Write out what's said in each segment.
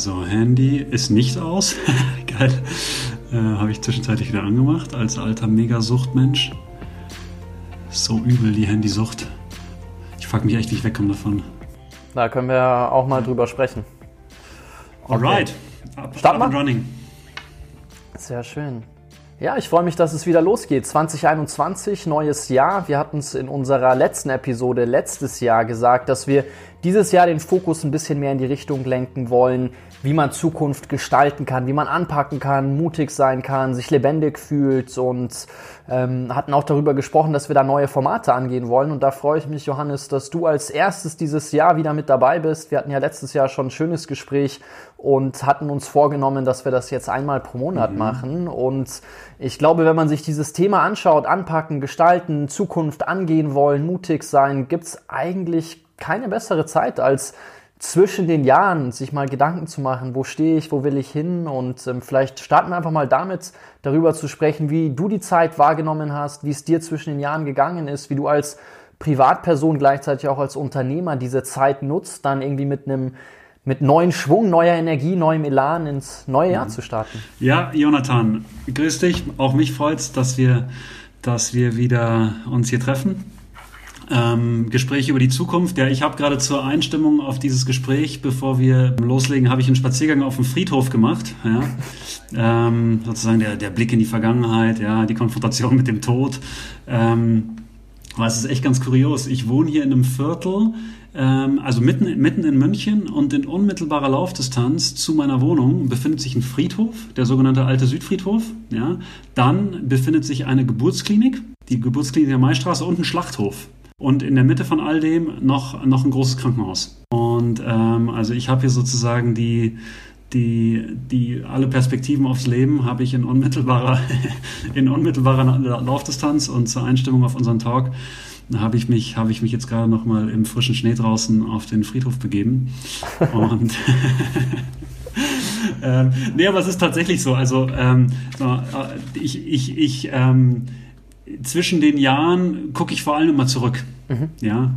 Also Handy ist nicht aus. Geil. Äh, Habe ich zwischenzeitlich wieder angemacht als alter Megasuchtmensch. So übel die Handysucht. Ich frage mich echt, wie ich wegkomme davon. Da können wir auch mal drüber sprechen. Okay. Alright. Up, Start up running. Sehr schön. Ja, ich freue mich, dass es wieder losgeht. 2021, neues Jahr. Wir hatten es in unserer letzten Episode letztes Jahr gesagt, dass wir dieses Jahr den Fokus ein bisschen mehr in die Richtung lenken wollen, wie man Zukunft gestalten kann, wie man anpacken kann, mutig sein kann, sich lebendig fühlt und ähm, hatten auch darüber gesprochen, dass wir da neue Formate angehen wollen. Und da freue ich mich, Johannes, dass du als erstes dieses Jahr wieder mit dabei bist. Wir hatten ja letztes Jahr schon ein schönes Gespräch und hatten uns vorgenommen, dass wir das jetzt einmal pro Monat mhm. machen. Und ich glaube, wenn man sich dieses Thema anschaut, anpacken, gestalten, Zukunft angehen wollen, mutig sein, gibt's eigentlich keine bessere Zeit als zwischen den Jahren sich mal Gedanken zu machen, wo stehe ich, wo will ich hin und ähm, vielleicht starten wir einfach mal damit, darüber zu sprechen, wie du die Zeit wahrgenommen hast, wie es dir zwischen den Jahren gegangen ist, wie du als Privatperson gleichzeitig auch als Unternehmer diese Zeit nutzt, dann irgendwie mit einem mit neuen Schwung, neuer Energie, neuem Elan ins neue Jahr zu starten. Ja, Jonathan, grüß dich. Auch mich freut dass wir, dass wir wieder uns hier treffen ähm, Gespräch über die Zukunft. Ja, ich habe gerade zur Einstimmung auf dieses Gespräch, bevor wir loslegen, habe ich einen Spaziergang auf dem Friedhof gemacht. Ja. Ähm, sozusagen der, der Blick in die Vergangenheit, ja, die Konfrontation mit dem Tod. Ähm, aber es ist echt ganz kurios. Ich wohne hier in einem Viertel, ähm, also mitten, mitten in München und in unmittelbarer Laufdistanz zu meiner Wohnung befindet sich ein Friedhof, der sogenannte Alte Südfriedhof. Ja. Dann befindet sich eine Geburtsklinik, die Geburtsklinik der Maistraße und ein Schlachthof und in der Mitte von all dem noch, noch ein großes Krankenhaus. Und ähm, also ich habe hier sozusagen die, die, die alle Perspektiven aufs Leben habe ich in unmittelbarer, in unmittelbarer Laufdistanz und zur Einstimmung auf unseren Talk habe ich mich, habe ich mich jetzt gerade noch mal im frischen Schnee draußen auf den Friedhof begeben. Und ähm, nee, aber es ist tatsächlich so. Also ähm, äh, ich, ich, ich ähm, zwischen den Jahren gucke ich vor allem immer zurück. Mhm. Ja.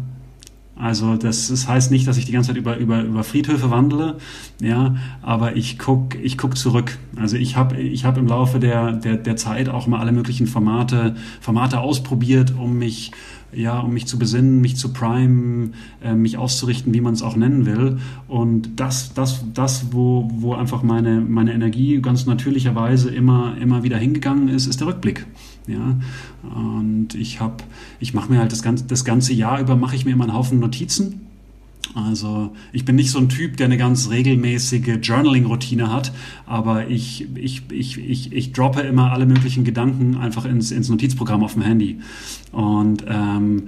Also das, das heißt nicht, dass ich die ganze Zeit über, über, über Friedhöfe wandle, ja, aber ich guck, ich guck zurück. Also ich habe ich hab im Laufe der, der, der Zeit auch mal alle möglichen Formate, Formate ausprobiert, um mich ja, um mich zu besinnen, mich zu primen, äh, mich auszurichten, wie man es auch nennen will. Und das, das, das, wo, wo einfach meine, meine Energie ganz natürlicherweise immer, immer wieder hingegangen ist, ist der Rückblick. Ja, und ich habe, ich mache mir halt das ganze, das ganze Jahr über mache ich mir immer einen Haufen Notizen also ich bin nicht so ein Typ, der eine ganz regelmäßige Journaling-Routine hat, aber ich, ich, ich, ich, ich droppe immer alle möglichen Gedanken einfach ins, ins Notizprogramm auf dem Handy. Und, ähm,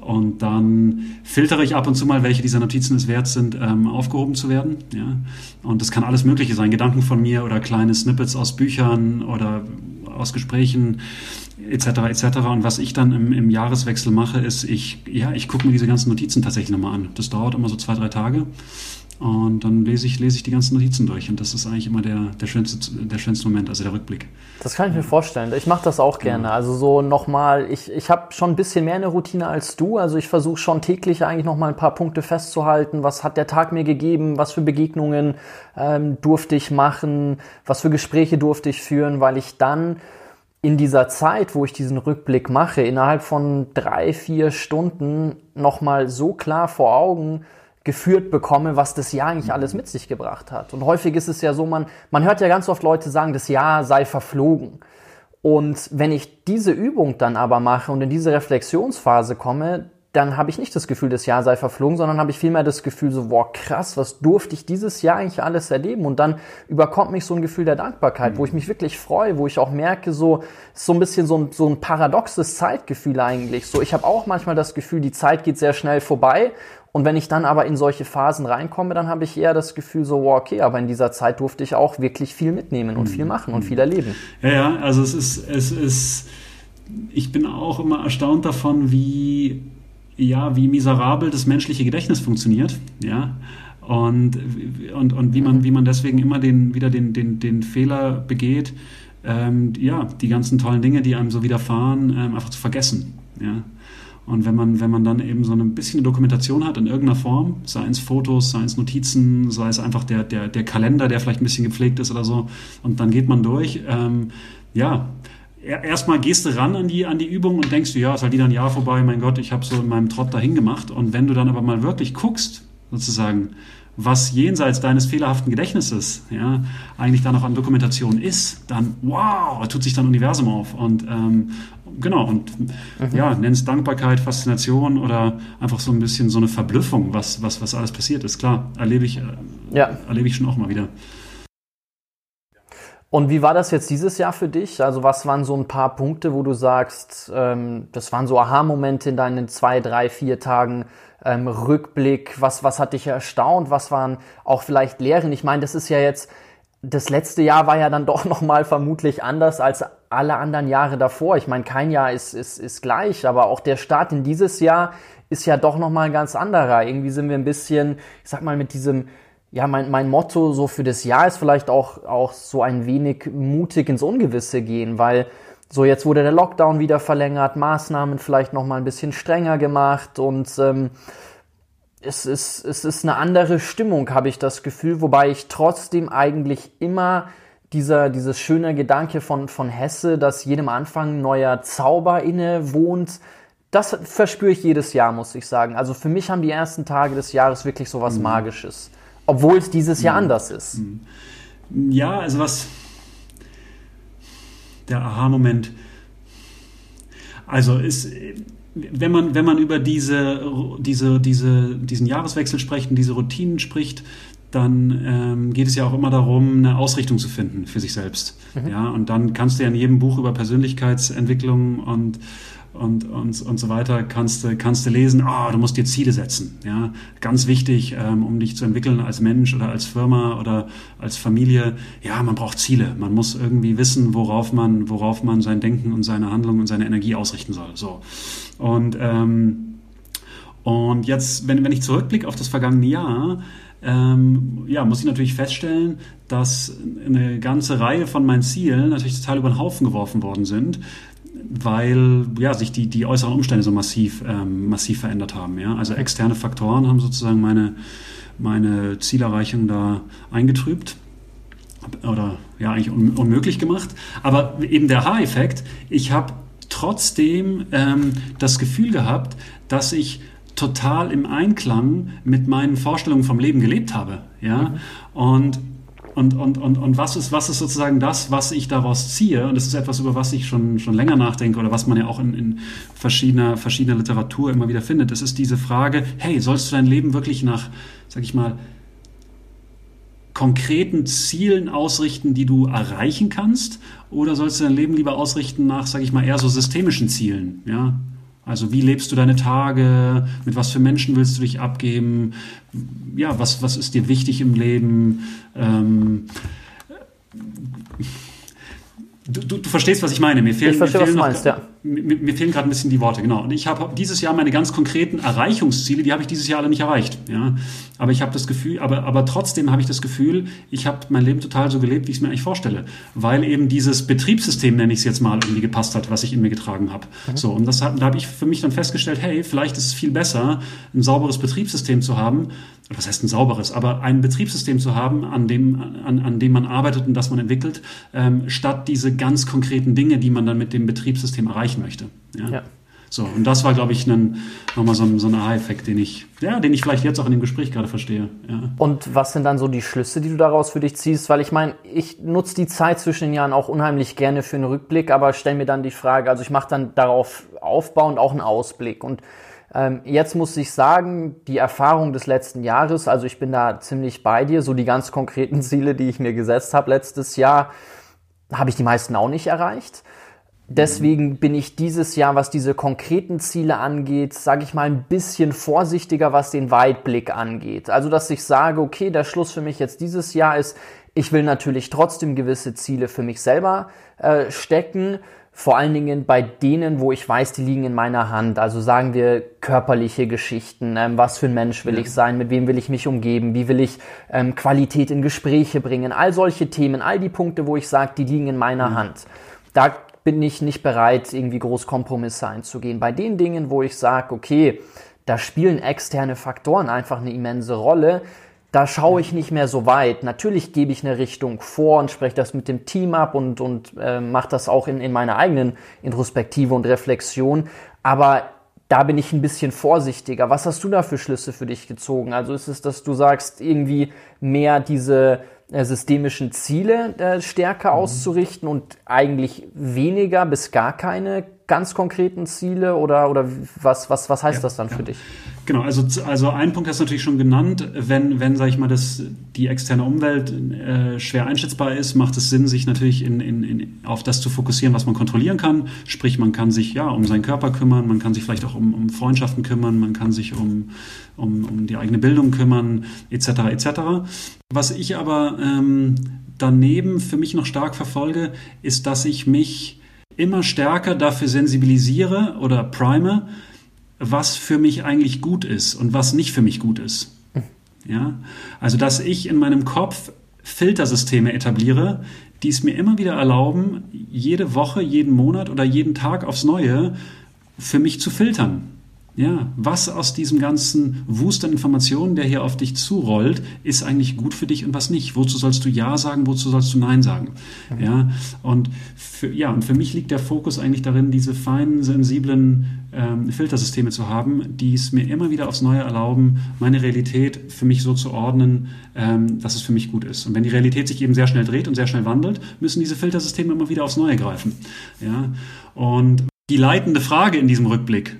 und dann filtere ich ab und zu mal, welche dieser Notizen es wert sind, ähm, aufgehoben zu werden. Ja? Und das kann alles Mögliche sein, Gedanken von mir oder kleine Snippets aus Büchern oder aus Gesprächen etc. etc. Und was ich dann im, im Jahreswechsel mache, ist, ich, ja, ich gucke mir diese ganzen Notizen tatsächlich nochmal an. Das dauert immer so zwei, drei Tage. Und dann lese ich, lese ich die ganzen Notizen durch. Und das ist eigentlich immer der, der, schönste, der schönste Moment, also der Rückblick. Das kann ich mir vorstellen. Ich mache das auch gerne. Genau. Also so nochmal, ich, ich habe schon ein bisschen mehr eine Routine als du. Also ich versuche schon täglich eigentlich nochmal ein paar Punkte festzuhalten. Was hat der Tag mir gegeben? Was für Begegnungen ähm, durfte ich machen? Was für Gespräche durfte ich führen? Weil ich dann in dieser Zeit, wo ich diesen Rückblick mache, innerhalb von drei, vier Stunden nochmal so klar vor Augen geführt bekomme, was das Jahr eigentlich alles mit sich gebracht hat. Und häufig ist es ja so, man, man hört ja ganz oft Leute sagen, das Jahr sei verflogen. Und wenn ich diese Übung dann aber mache und in diese Reflexionsphase komme, dann habe ich nicht das Gefühl, das Jahr sei verflogen, sondern habe ich vielmehr das Gefühl so, wow, krass, was durfte ich dieses Jahr eigentlich alles erleben? Und dann überkommt mich so ein Gefühl der Dankbarkeit, mhm. wo ich mich wirklich freue, wo ich auch merke, so, so ein bisschen so ein, so ein paradoxes Zeitgefühl eigentlich. So, ich habe auch manchmal das Gefühl, die Zeit geht sehr schnell vorbei. Und wenn ich dann aber in solche Phasen reinkomme, dann habe ich eher das Gefühl so, wow, okay, aber in dieser Zeit durfte ich auch wirklich viel mitnehmen und mhm. viel machen und viel erleben. Ja, ja, also es ist, es ist, ich bin auch immer erstaunt davon, wie ja, wie miserabel das menschliche Gedächtnis funktioniert, ja, und, und, und wie, man, wie man deswegen immer den, wieder den, den, den Fehler begeht, ähm, ja, die ganzen tollen Dinge, die einem so widerfahren, ähm, einfach zu vergessen, ja. Und wenn man, wenn man dann eben so ein bisschen Dokumentation hat in irgendeiner Form, sei es Fotos, sei es Notizen, sei es einfach der, der, der Kalender, der vielleicht ein bisschen gepflegt ist oder so, und dann geht man durch, ähm, ja, erstmal gehst du ran an die, an die Übung und denkst du, ja, ist halt wieder ein Jahr vorbei, mein Gott, ich habe so in meinem Trott dahin gemacht. Und wenn du dann aber mal wirklich guckst, sozusagen, was jenseits deines fehlerhaften Gedächtnisses ja, eigentlich da noch an Dokumentation ist, dann wow, tut sich dann Universum auf. Und ähm, genau, und mhm. ja, nennst Dankbarkeit, Faszination oder einfach so ein bisschen so eine Verblüffung, was, was, was alles passiert ist. Klar, erlebe ich, äh, ja. erlebe ich schon auch mal wieder. Und wie war das jetzt dieses Jahr für dich? Also was waren so ein paar Punkte, wo du sagst, ähm, das waren so Aha-Momente in deinen zwei, drei, vier Tagen ähm, Rückblick? Was, was hat dich erstaunt? Was waren auch vielleicht Lehren? Ich meine, das ist ja jetzt, das letzte Jahr war ja dann doch nochmal vermutlich anders als alle anderen Jahre davor. Ich meine, kein Jahr ist, ist, ist gleich, aber auch der Start in dieses Jahr ist ja doch nochmal ein ganz anderer. Irgendwie sind wir ein bisschen, ich sag mal, mit diesem ja, mein, mein Motto so für das Jahr ist vielleicht auch, auch so ein wenig mutig ins Ungewisse gehen, weil so jetzt wurde der Lockdown wieder verlängert, Maßnahmen vielleicht noch mal ein bisschen strenger gemacht und ähm, es ist, es ist eine andere Stimmung, habe ich das Gefühl, wobei ich trotzdem eigentlich immer dieser, dieses schöne Gedanke von, von Hesse, dass jedem Anfang ein neuer Zauber inne wohnt, das verspüre ich jedes Jahr, muss ich sagen. Also für mich haben die ersten Tage des Jahres wirklich so was mhm. Magisches obwohl es dieses Jahr mhm. anders ist. Mhm. Ja, also was der Aha-Moment. Also ist, wenn man, wenn man über diese, diese, diese, diesen Jahreswechsel spricht und diese Routinen spricht, dann ähm, geht es ja auch immer darum, eine Ausrichtung zu finden für sich selbst. Mhm. Ja, und dann kannst du ja in jedem Buch über Persönlichkeitsentwicklung und und, und, und so weiter kannst du, kannst du lesen, oh, du musst dir Ziele setzen. Ja? Ganz wichtig, ähm, um dich zu entwickeln als Mensch oder als Firma oder als Familie. Ja, man braucht Ziele. Man muss irgendwie wissen, worauf man, worauf man sein Denken und seine Handlung und seine Energie ausrichten soll. So. Und, ähm, und jetzt, wenn, wenn ich zurückblicke auf das vergangene Jahr, ähm, ja, muss ich natürlich feststellen, dass eine ganze Reihe von meinen Zielen natürlich total über den Haufen geworfen worden sind weil ja, sich die, die äußeren Umstände so massiv, ähm, massiv verändert haben. Ja? Also externe Faktoren haben sozusagen meine, meine Zielerreichung da eingetrübt oder ja eigentlich un unmöglich gemacht. Aber eben der Haareffekt, ich habe trotzdem ähm, das Gefühl gehabt, dass ich total im Einklang mit meinen Vorstellungen vom Leben gelebt habe. Ja? Mhm. Und und, und, und, und was, ist, was ist sozusagen das, was ich daraus ziehe? Und das ist etwas, über was ich schon, schon länger nachdenke oder was man ja auch in, in verschiedener, verschiedener Literatur immer wieder findet. Das ist diese Frage, hey, sollst du dein Leben wirklich nach, sag ich mal, konkreten Zielen ausrichten, die du erreichen kannst? Oder sollst du dein Leben lieber ausrichten nach, sag ich mal, eher so systemischen Zielen? Ja, also wie lebst du deine Tage? Mit was für Menschen willst du dich abgeben? Ja, was, was ist dir wichtig im Leben? Ähm, Du, du, du, verstehst, was ich meine. Mir fehlen, ich verstehe, mir fehlen was du meinst, ja. Mir, mir fehlen gerade ein bisschen die Worte, genau. Und ich habe dieses Jahr meine ganz konkreten Erreichungsziele, die habe ich dieses Jahr alle nicht erreicht. Ja? Aber ich habe das Gefühl, aber, aber trotzdem habe ich das Gefühl, ich habe mein Leben total so gelebt, wie ich es mir eigentlich vorstelle. Weil eben dieses Betriebssystem, nenne ich es jetzt mal, irgendwie gepasst hat, was ich in mir getragen habe. Mhm. So, und das, da habe ich für mich dann festgestellt, hey, vielleicht ist es viel besser, ein sauberes Betriebssystem zu haben, was heißt ein sauberes, aber ein Betriebssystem zu haben, an dem, an, an dem man arbeitet und das man entwickelt, ähm, statt diese ganz konkreten Dinge, die man dann mit dem Betriebssystem erreichen möchte. Ja. ja. So, und das war, glaube ich, nochmal so ein, so ein Aha-Effekt, den ich, ja, den ich vielleicht jetzt auch in dem Gespräch gerade verstehe. Ja. Und was sind dann so die Schlüsse, die du daraus für dich ziehst? Weil ich meine, ich nutze die Zeit zwischen den Jahren auch unheimlich gerne für einen Rückblick, aber stelle mir dann die Frage, also ich mache dann darauf aufbauend auch einen Ausblick. Und ähm, jetzt muss ich sagen, die Erfahrung des letzten Jahres, also ich bin da ziemlich bei dir, so die ganz konkreten Ziele, die ich mir gesetzt habe letztes Jahr, habe ich die meisten auch nicht erreicht. Deswegen bin ich dieses Jahr, was diese konkreten Ziele angeht, sage ich mal, ein bisschen vorsichtiger, was den Weitblick angeht. Also, dass ich sage, okay, der Schluss für mich jetzt dieses Jahr ist, ich will natürlich trotzdem gewisse Ziele für mich selber äh, stecken, vor allen Dingen bei denen, wo ich weiß, die liegen in meiner Hand. Also sagen wir körperliche Geschichten. Ähm, was für ein Mensch will ja. ich sein? Mit wem will ich mich umgeben? Wie will ich ähm, Qualität in Gespräche bringen? All solche Themen, all die Punkte, wo ich sage, die liegen in meiner mhm. Hand. Da bin ich nicht bereit, irgendwie groß Kompromisse einzugehen. Bei den Dingen, wo ich sage, okay, da spielen externe Faktoren einfach eine immense Rolle, da schaue ich nicht mehr so weit. Natürlich gebe ich eine Richtung vor und spreche das mit dem Team ab und, und äh, mache das auch in, in meiner eigenen Introspektive und Reflexion. Aber da bin ich ein bisschen vorsichtiger. Was hast du da für Schlüsse für dich gezogen? Also ist es, dass du sagst, irgendwie mehr diese systemischen Ziele äh, stärker mhm. auszurichten und eigentlich weniger bis gar keine ganz konkreten Ziele oder, oder was, was, was heißt ja, das dann ja. für dich? Genau, also, also ein Punkt hast du natürlich schon genannt. Wenn, wenn sage ich mal, das, die externe Umwelt äh, schwer einschätzbar ist, macht es Sinn, sich natürlich in, in, in, auf das zu fokussieren, was man kontrollieren kann. Sprich, man kann sich ja um seinen Körper kümmern, man kann sich vielleicht auch um, um Freundschaften kümmern, man kann sich um, um, um die eigene Bildung kümmern, etc. etc. Was ich aber ähm, daneben für mich noch stark verfolge, ist, dass ich mich immer stärker dafür sensibilisiere oder prime, was für mich eigentlich gut ist und was nicht für mich gut ist. Ja? Also, dass ich in meinem Kopf Filtersysteme etabliere, die es mir immer wieder erlauben, jede Woche, jeden Monat oder jeden Tag aufs Neue für mich zu filtern. Ja, was aus diesem ganzen Wust an Informationen, der hier auf dich zurollt, ist eigentlich gut für dich und was nicht? Wozu sollst du Ja sagen, wozu sollst du Nein sagen? Mhm. Ja, und für, ja, und für mich liegt der Fokus eigentlich darin, diese feinen, sensiblen ähm, Filtersysteme zu haben, die es mir immer wieder aufs Neue erlauben, meine Realität für mich so zu ordnen, ähm, dass es für mich gut ist. Und wenn die Realität sich eben sehr schnell dreht und sehr schnell wandelt, müssen diese Filtersysteme immer wieder aufs Neue greifen. Ja, und die leitende Frage in diesem Rückblick,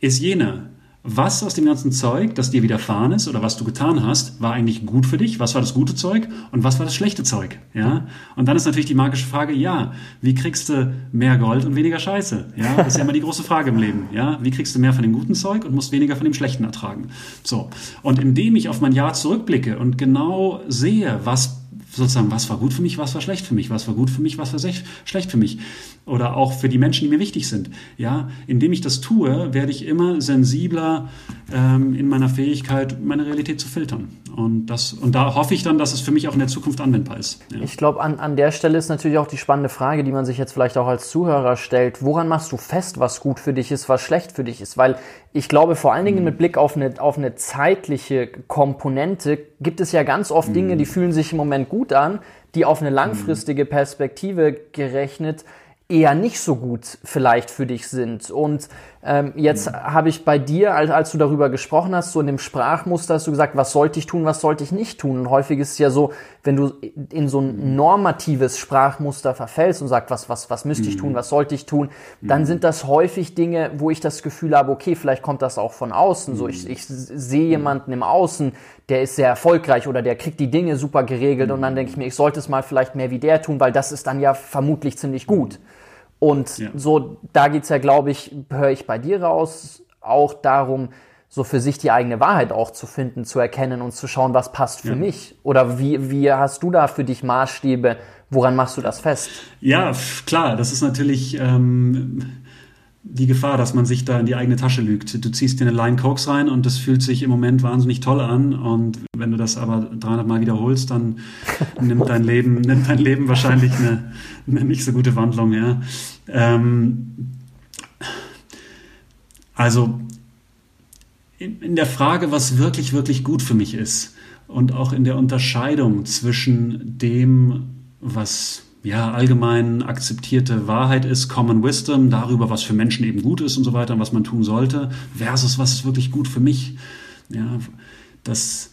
ist jener, was aus dem ganzen Zeug, das dir widerfahren ist oder was du getan hast, war eigentlich gut für dich? Was war das gute Zeug und was war das schlechte Zeug? Ja? Und dann ist natürlich die magische Frage, ja, wie kriegst du mehr Gold und weniger Scheiße? Ja, das ist ja immer die große Frage im Leben. Ja, wie kriegst du mehr von dem guten Zeug und musst weniger von dem schlechten ertragen? So. Und indem ich auf mein Jahr zurückblicke und genau sehe, was sozusagen, was war gut für mich, was war schlecht für mich, was war gut für mich, was war schlecht für mich. Oder auch für die Menschen, die mir wichtig sind. Ja, indem ich das tue, werde ich immer sensibler ähm, in meiner Fähigkeit, meine Realität zu filtern. Und, das, und da hoffe ich dann, dass es für mich auch in der Zukunft anwendbar ist. Ja. Ich glaube, an, an der Stelle ist natürlich auch die spannende Frage, die man sich jetzt vielleicht auch als Zuhörer stellt. Woran machst du fest, was gut für dich ist, was schlecht für dich ist? Weil ich glaube, vor allen Dingen mhm. mit Blick auf eine, auf eine zeitliche Komponente gibt es ja ganz oft Dinge, die mhm. fühlen sich im Moment gut an, die auf eine langfristige Perspektive gerechnet eher nicht so gut vielleicht für dich sind. Und ähm, jetzt mhm. habe ich bei dir, als, als du darüber gesprochen hast, so in dem Sprachmuster hast du gesagt, was sollte ich tun, was sollte ich nicht tun. Und häufig ist es ja so, wenn du in so ein mhm. normatives Sprachmuster verfällst und sagst, was, was, was müsste ich tun, mhm. was sollte ich tun, dann mhm. sind das häufig Dinge, wo ich das Gefühl habe, okay, vielleicht kommt das auch von außen. So, ich, ich sehe jemanden im Außen, der ist sehr erfolgreich oder der kriegt die Dinge super geregelt und dann denke ich mir, ich sollte es mal vielleicht mehr wie der tun, weil das ist dann ja vermutlich ziemlich gut. Und ja. so, da geht's ja, glaube ich, höre ich bei dir raus, auch darum, so für sich die eigene Wahrheit auch zu finden, zu erkennen und zu schauen, was passt für ja. mich. Oder wie, wie hast du da für dich Maßstäbe? Woran machst du das fest? Ja, klar, das ist natürlich ähm, die Gefahr, dass man sich da in die eigene Tasche lügt. Du ziehst dir eine Line Cokes rein und das fühlt sich im Moment wahnsinnig toll an. Und wenn du das aber 300 Mal wiederholst, dann nimmt dein Leben, nimmt dein Leben wahrscheinlich eine, eine nicht so gute Wandlung. Ja. Ähm, also in, in der Frage, was wirklich, wirklich gut für mich ist und auch in der Unterscheidung zwischen dem, was ja, allgemein akzeptierte Wahrheit ist, Common Wisdom, darüber, was für Menschen eben gut ist und so weiter und was man tun sollte, versus was ist wirklich gut für mich. Ja, das,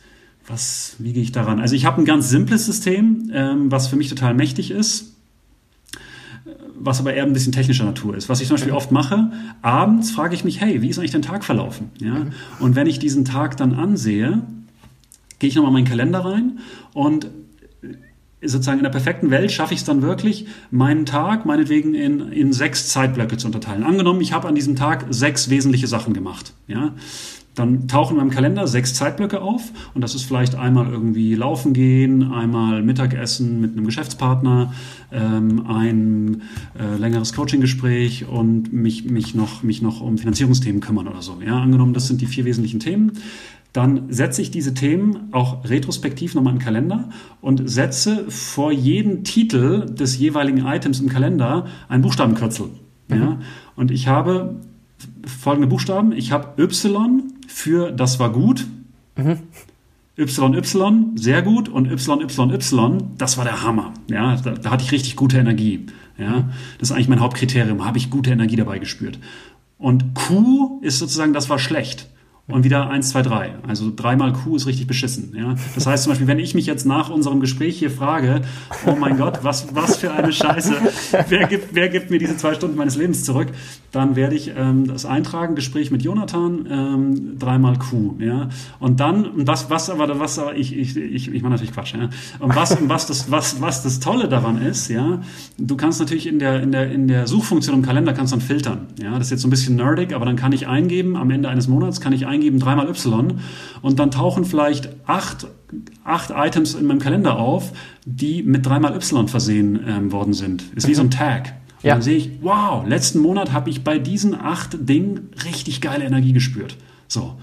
was, wie gehe ich daran? Also ich habe ein ganz simples System, ähm, was für mich total mächtig ist, was aber eher ein bisschen technischer Natur ist. Was ich zum Beispiel oft mache, abends frage ich mich, hey, wie ist eigentlich dein Tag verlaufen? Ja? Mhm. Und wenn ich diesen Tag dann ansehe, gehe ich nochmal in meinen Kalender rein und sozusagen in der perfekten Welt schaffe ich es dann wirklich, meinen Tag meinetwegen in, in sechs Zeitblöcke zu unterteilen. Angenommen, ich habe an diesem Tag sechs wesentliche Sachen gemacht. Ja? Dann tauchen in meinem Kalender sechs Zeitblöcke auf und das ist vielleicht einmal irgendwie laufen gehen, einmal Mittagessen mit einem Geschäftspartner, ähm, ein äh, längeres Coaching-Gespräch und mich, mich, noch, mich noch um Finanzierungsthemen kümmern oder so. Ja? Angenommen, das sind die vier wesentlichen Themen dann setze ich diese Themen auch retrospektiv nochmal in den Kalender und setze vor jeden Titel des jeweiligen Items im Kalender ein Buchstabenkürzel. Mhm. Ja? Und ich habe folgende Buchstaben. Ich habe Y für das war gut. Mhm. YY, sehr gut, und YYY, das war der Hammer. Ja, da, da hatte ich richtig gute Energie. Ja, das ist eigentlich mein Hauptkriterium. Habe ich gute Energie dabei gespürt. Und Q ist sozusagen, das war schlecht und wieder eins, zwei, drei. Also dreimal Q ist richtig beschissen. Ja? Das heißt zum Beispiel, wenn ich mich jetzt nach unserem Gespräch hier frage, oh mein Gott, was, was für eine Scheiße, wer gibt, wer gibt mir diese zwei Stunden meines Lebens zurück, dann werde ich ähm, das eintragen, Gespräch mit Jonathan, ähm, dreimal Q. Ja? Und dann, und was, was aber, was aber, ich, ich, ich, ich mache natürlich Quatsch. Ja? Und was, was, das, was, was das Tolle daran ist, ja, du kannst natürlich in der, in der, in der Suchfunktion im Kalender kannst dann filtern. Ja? Das ist jetzt so ein bisschen nerdig, aber dann kann ich eingeben, am Ende eines Monats kann ich eingeben, eingeben dreimal Y und dann tauchen vielleicht acht, acht Items in meinem Kalender auf, die mit dreimal Y versehen ähm, worden sind. Ist wie so ein Tag. Und ja. dann sehe ich, wow, letzten Monat habe ich bei diesen acht Dingen richtig geile Energie gespürt. So.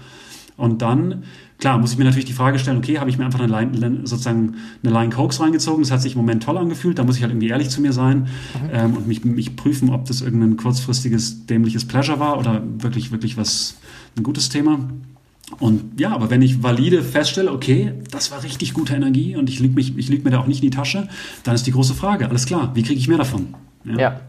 Und dann, klar, muss ich mir natürlich die Frage stellen, okay, habe ich mir einfach eine Line, sozusagen eine Line Cokes reingezogen, das hat sich im Moment toll angefühlt, da muss ich halt irgendwie ehrlich zu mir sein mhm. ähm, und mich, mich prüfen, ob das irgendein kurzfristiges, dämliches Pleasure war oder wirklich, wirklich was, ein gutes Thema. Und ja, aber wenn ich valide feststelle, okay, das war richtig gute Energie und ich lüge lüg mir da auch nicht in die Tasche, dann ist die große Frage, alles klar, wie kriege ich mehr davon? Ja. ja.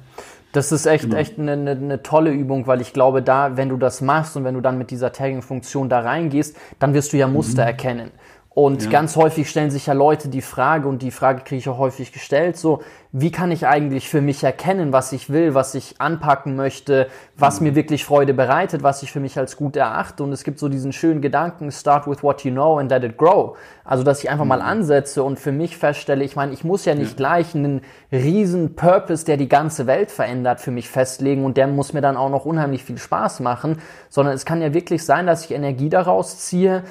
Das ist echt, genau. echt eine, eine, eine, tolle Übung, weil ich glaube, da, wenn du das machst und wenn du dann mit dieser Tagging-Funktion da reingehst, dann wirst du ja Muster mhm. erkennen. Und ja. ganz häufig stellen sich ja Leute die Frage, und die Frage kriege ich auch häufig gestellt, so, wie kann ich eigentlich für mich erkennen, was ich will, was ich anpacken möchte, was mhm. mir wirklich Freude bereitet, was ich für mich als gut erachte. Und es gibt so diesen schönen Gedanken, start with what you know and let it grow. Also, dass ich einfach mhm. mal ansetze und für mich feststelle, ich meine, ich muss ja nicht ja. gleich einen riesen Purpose, der die ganze Welt verändert, für mich festlegen und der muss mir dann auch noch unheimlich viel Spaß machen, sondern es kann ja wirklich sein, dass ich Energie daraus ziehe,